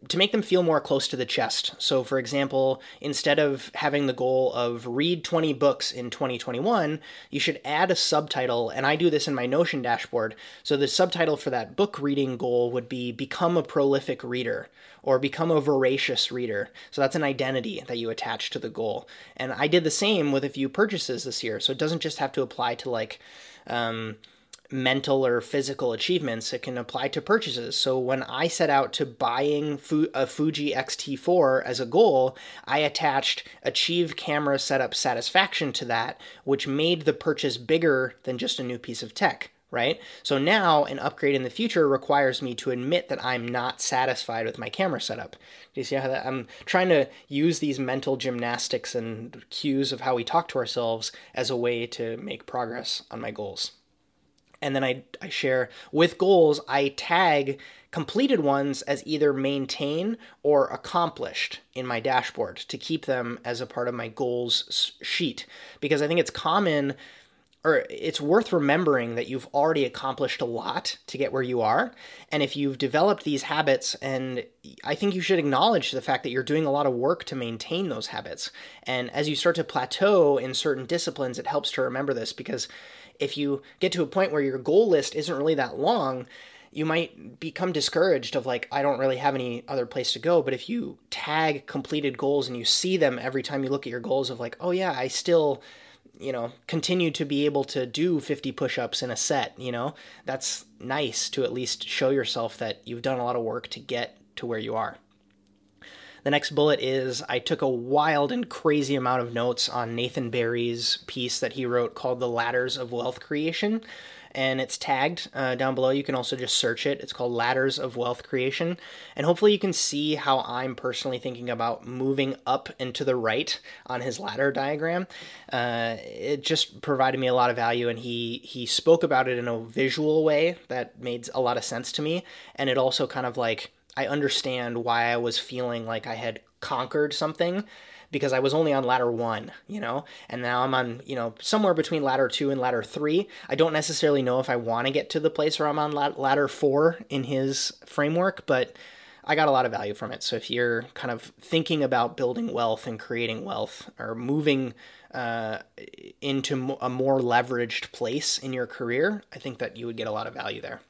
to make them feel more close to the chest. So, for example, instead of having the goal of read 20 books in 2021, you should add a subtitle. And I do this in my Notion dashboard. So, the subtitle for that book reading goal would be Become a Prolific Reader or Become a Voracious Reader. So, that's an identity that you attach to the goal. And I did the same with a few purchases this year. So, it doesn't just have to apply to like, um, mental or physical achievements, it can apply to purchases. So when I set out to buying a Fuji X-T4 as a goal, I attached achieve camera setup satisfaction to that, which made the purchase bigger than just a new piece of tech right? So now an upgrade in the future requires me to admit that I'm not satisfied with my camera setup. Do you see how that I'm trying to use these mental gymnastics and cues of how we talk to ourselves as a way to make progress on my goals and then I, I share with goals, I tag completed ones as either maintain or accomplished in my dashboard to keep them as a part of my goals sheet. Because I think it's common or it's worth remembering that you've already accomplished a lot to get where you are. And if you've developed these habits, and I think you should acknowledge the fact that you're doing a lot of work to maintain those habits. And as you start to plateau in certain disciplines, it helps to remember this because if you get to a point where your goal list isn't really that long, you might become discouraged of like i don't really have any other place to go. But if you tag completed goals and you see them every time you look at your goals of like oh yeah i still you know continue to be able to do 50 push-ups in a set you know that's nice to at least show yourself that you've done a lot of work to get to where you are the next bullet is I took a wild and crazy amount of notes on Nathan Barry's piece that he wrote called The Ladders of Wealth Creation. And it's tagged uh, down below. You can also just search it. It's called Ladders of Wealth Creation. And hopefully, you can see how I'm personally thinking about moving up and to the right on his ladder diagram. Uh, it just provided me a lot of value, and he, he spoke about it in a visual way that made a lot of sense to me. And it also kind of like I understand why I was feeling like I had conquered something because I was only on ladder one, you know, and now I'm on, you know, somewhere between ladder two and ladder three. I don't necessarily know if I want to get to the place where I'm on ladder four in his framework, but I got a lot of value from it. So if you're kind of thinking about building wealth and creating wealth or moving uh, into a more leveraged place in your career, I think that you would get a lot of value there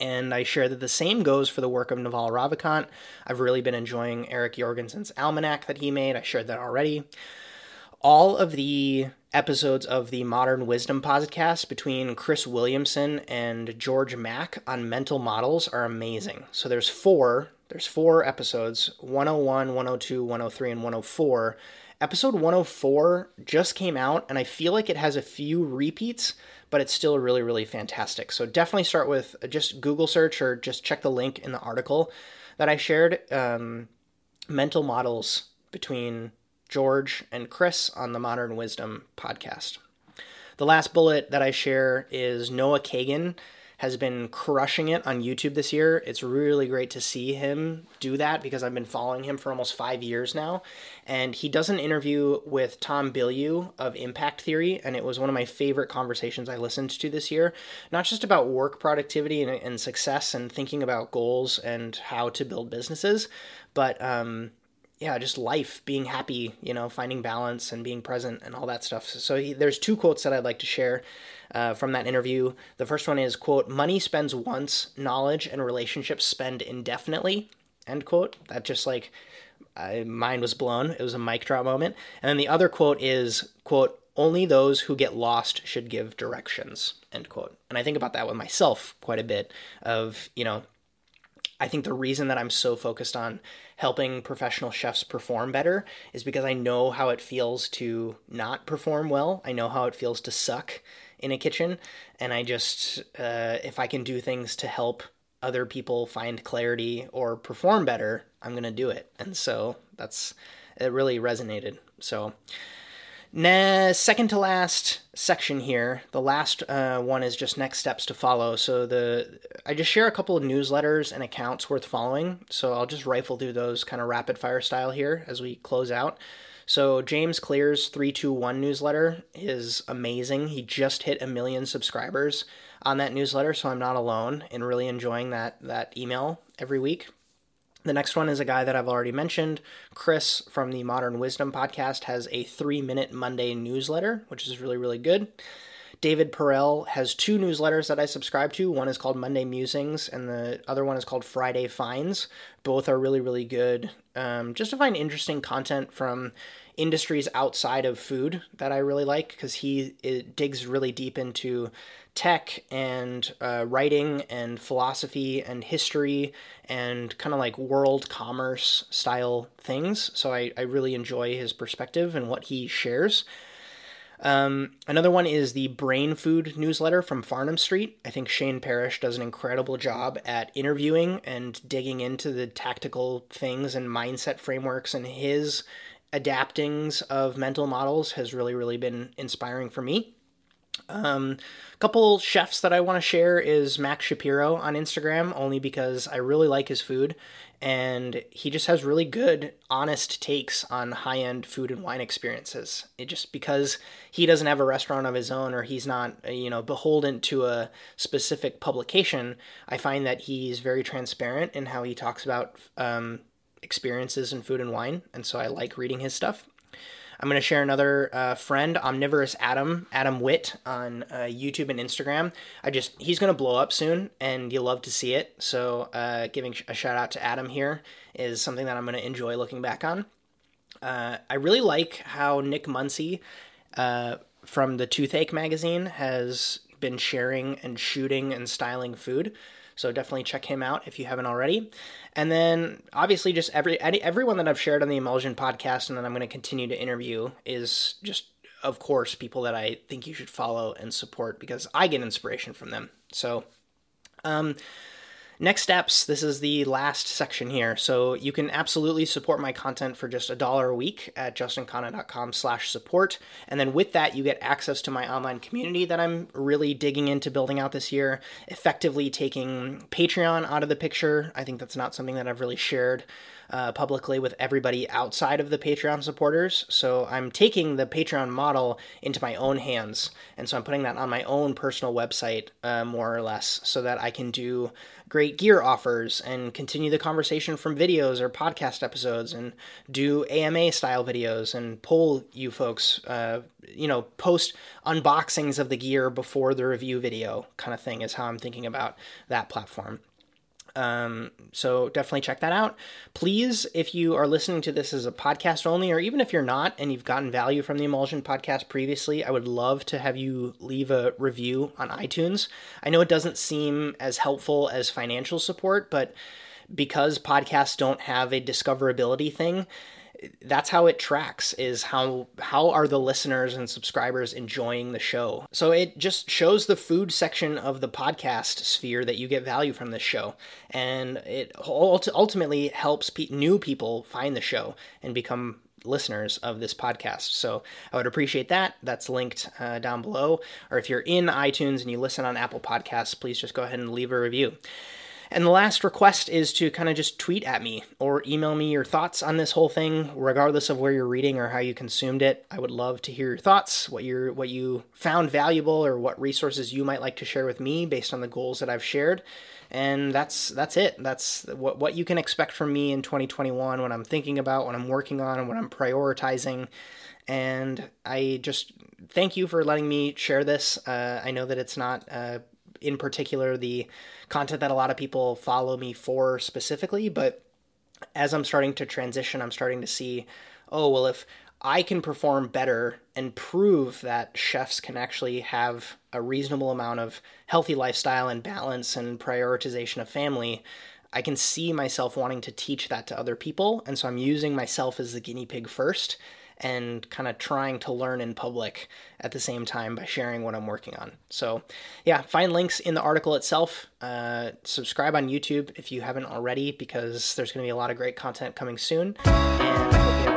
and I share that the same goes for the work of Naval Ravikant. I've really been enjoying Eric Jorgenson's almanac that he made. I shared that already. All of the episodes of the Modern Wisdom podcast between Chris Williamson and George Mack on mental models are amazing. So there's four. There's four episodes 101, 102, 103, and 104. Episode 104 just came out, and I feel like it has a few repeats but it's still really, really fantastic. So definitely start with just Google search or just check the link in the article that I shared. Um, mental models between George and Chris on the Modern Wisdom podcast. The last bullet that I share is Noah Kagan has been crushing it on YouTube this year. It's really great to see him do that because I've been following him for almost five years now. And he does an interview with Tom Bilyeu of Impact Theory, and it was one of my favorite conversations I listened to this year. Not just about work productivity and, and success and thinking about goals and how to build businesses, but um, yeah, just life, being happy, you know, finding balance and being present and all that stuff. So he, there's two quotes that I'd like to share uh, from that interview. The first one is quote, "Money spends once, knowledge and relationships spend indefinitely." End quote. That just like I, mind was blown. It was a mic drop moment. And then the other quote is quote, "Only those who get lost should give directions." End quote. And I think about that with myself quite a bit. Of you know, I think the reason that I'm so focused on helping professional chefs perform better is because I know how it feels to not perform well. I know how it feels to suck in a kitchen. And I just, uh, if I can do things to help other people find clarity or perform better, I'm going to do it. And so that's, it really resonated. So, Nah, second to last section here. The last uh, one is just next steps to follow. So the I just share a couple of newsletters and accounts worth following. So I'll just rifle through those kind of rapid fire style here as we close out. So James Clear's 321 newsletter is amazing. He just hit a million subscribers on that newsletter, so I'm not alone in really enjoying that that email every week. The next one is a guy that I've already mentioned. Chris from the Modern Wisdom podcast has a three minute Monday newsletter, which is really, really good. David Perell has two newsletters that I subscribe to. One is called Monday Musings, and the other one is called Friday Finds. Both are really, really good. Um, just to find interesting content from industries outside of food that I really like because he digs really deep into tech and uh, writing and philosophy and history and kind of like world commerce style things. So I, I really enjoy his perspective and what he shares. Um, another one is the Brain Food newsletter from Farnam Street. I think Shane Parrish does an incredible job at interviewing and digging into the tactical things and mindset frameworks, and his adaptings of mental models has really, really been inspiring for me. Um, a couple chefs that I want to share is Max Shapiro on Instagram, only because I really like his food, and he just has really good, honest takes on high end food and wine experiences. It just because he doesn't have a restaurant of his own, or he's not, you know, beholden to a specific publication. I find that he's very transparent in how he talks about um, experiences in food and wine, and so I like reading his stuff. I'm going to share another uh, friend, Omnivorous Adam, Adam Witt, on uh, YouTube and Instagram. I just he's going to blow up soon, and you'll love to see it. So, uh, giving a shout out to Adam here is something that I'm going to enjoy looking back on. Uh, I really like how Nick Muncy uh, from the Toothache magazine has been sharing and shooting and styling food. So definitely check him out if you haven't already. And then obviously just every everyone that I've shared on the Emulsion podcast and that I'm going to continue to interview is just of course people that I think you should follow and support because I get inspiration from them. So um Next steps, this is the last section here. So you can absolutely support my content for just a dollar a week at justinkhanna.com slash support. And then with that, you get access to my online community that I'm really digging into building out this year, effectively taking Patreon out of the picture. I think that's not something that I've really shared uh, publicly with everybody outside of the Patreon supporters. So I'm taking the Patreon model into my own hands. And so I'm putting that on my own personal website, uh, more or less, so that I can do great gear offers and continue the conversation from videos or podcast episodes and do AMA style videos and poll you folks, uh, you know, post unboxings of the gear before the review video kind of thing is how I'm thinking about that platform. Um, so definitely check that out. Please, if you are listening to this as a podcast only, or even if you're not and you've gotten value from the Emulsion podcast previously, I would love to have you leave a review on iTunes. I know it doesn't seem as helpful as financial support, but because podcasts don't have a discoverability thing, that's how it tracks is how how are the listeners and subscribers enjoying the show so it just shows the food section of the podcast sphere that you get value from this show and it ultimately helps new people find the show and become listeners of this podcast. So I would appreciate that. That's linked uh, down below. Or if you're in iTunes and you listen on Apple Podcasts, please just go ahead and leave a review. And the last request is to kind of just tweet at me or email me your thoughts on this whole thing, regardless of where you're reading or how you consumed it. I would love to hear your thoughts, what you what you found valuable, or what resources you might like to share with me based on the goals that I've shared. And that's that's it. That's what what you can expect from me in 2021 when I'm thinking about, what I'm working on, and what I'm prioritizing. And I just thank you for letting me share this. Uh, I know that it's not. Uh, in particular the content that a lot of people follow me for specifically, but as I'm starting to transition, I'm starting to see, oh, well, if I can perform better and prove that chefs can actually have a reasonable amount of healthy lifestyle and balance and prioritization of family, I can see myself wanting to teach that to other people. And so I'm using myself as the guinea pig first and kind of trying to learn in public at the same time by sharing what I'm working on. So, yeah, find links in the article itself. Uh, subscribe on YouTube if you haven't already, because there's going to be a lot of great content coming soon. And I hope you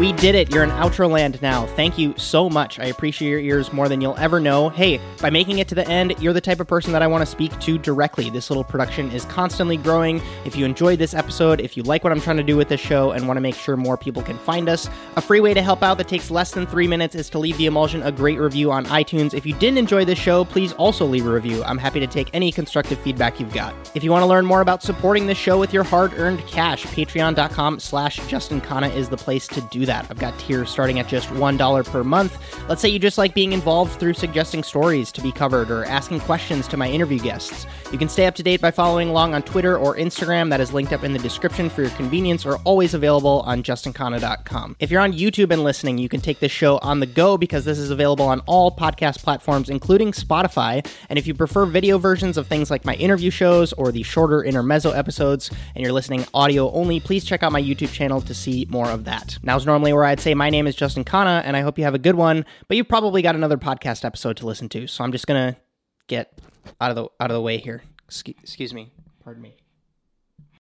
We did it. You're in outro land now. Thank you so much. I appreciate your ears more than you'll ever know. Hey, by making it to the end, you're the type of person that I want to speak to directly. This little production is constantly growing. If you enjoyed this episode, if you like what I'm trying to do with this show and want to make sure more people can find us, a free way to help out that takes less than three minutes is to leave the emulsion a great review on iTunes. If you didn't enjoy this show, please also leave a review. I'm happy to take any constructive feedback you've got. If you want to learn more about supporting this show with your hard-earned cash, patreon.com slash Justin Khan is the place to do that that. I've got tiers starting at just $1 per month. Let's say you just like being involved through suggesting stories to be covered or asking questions to my interview guests. You can stay up to date by following along on Twitter or Instagram. That is linked up in the description for your convenience or always available on justinkhanna.com. If you're on YouTube and listening, you can take this show on the go because this is available on all podcast platforms, including Spotify. And if you prefer video versions of things like my interview shows or the shorter intermezzo episodes, and you're listening audio only, please check out my YouTube channel to see more of that. Now's normally where I'd say, My name is Justin Khanna, and I hope you have a good one, but you've probably got another podcast episode to listen to. So I'm just going to get out of the out of the way here. Excuse, excuse me. Pardon me.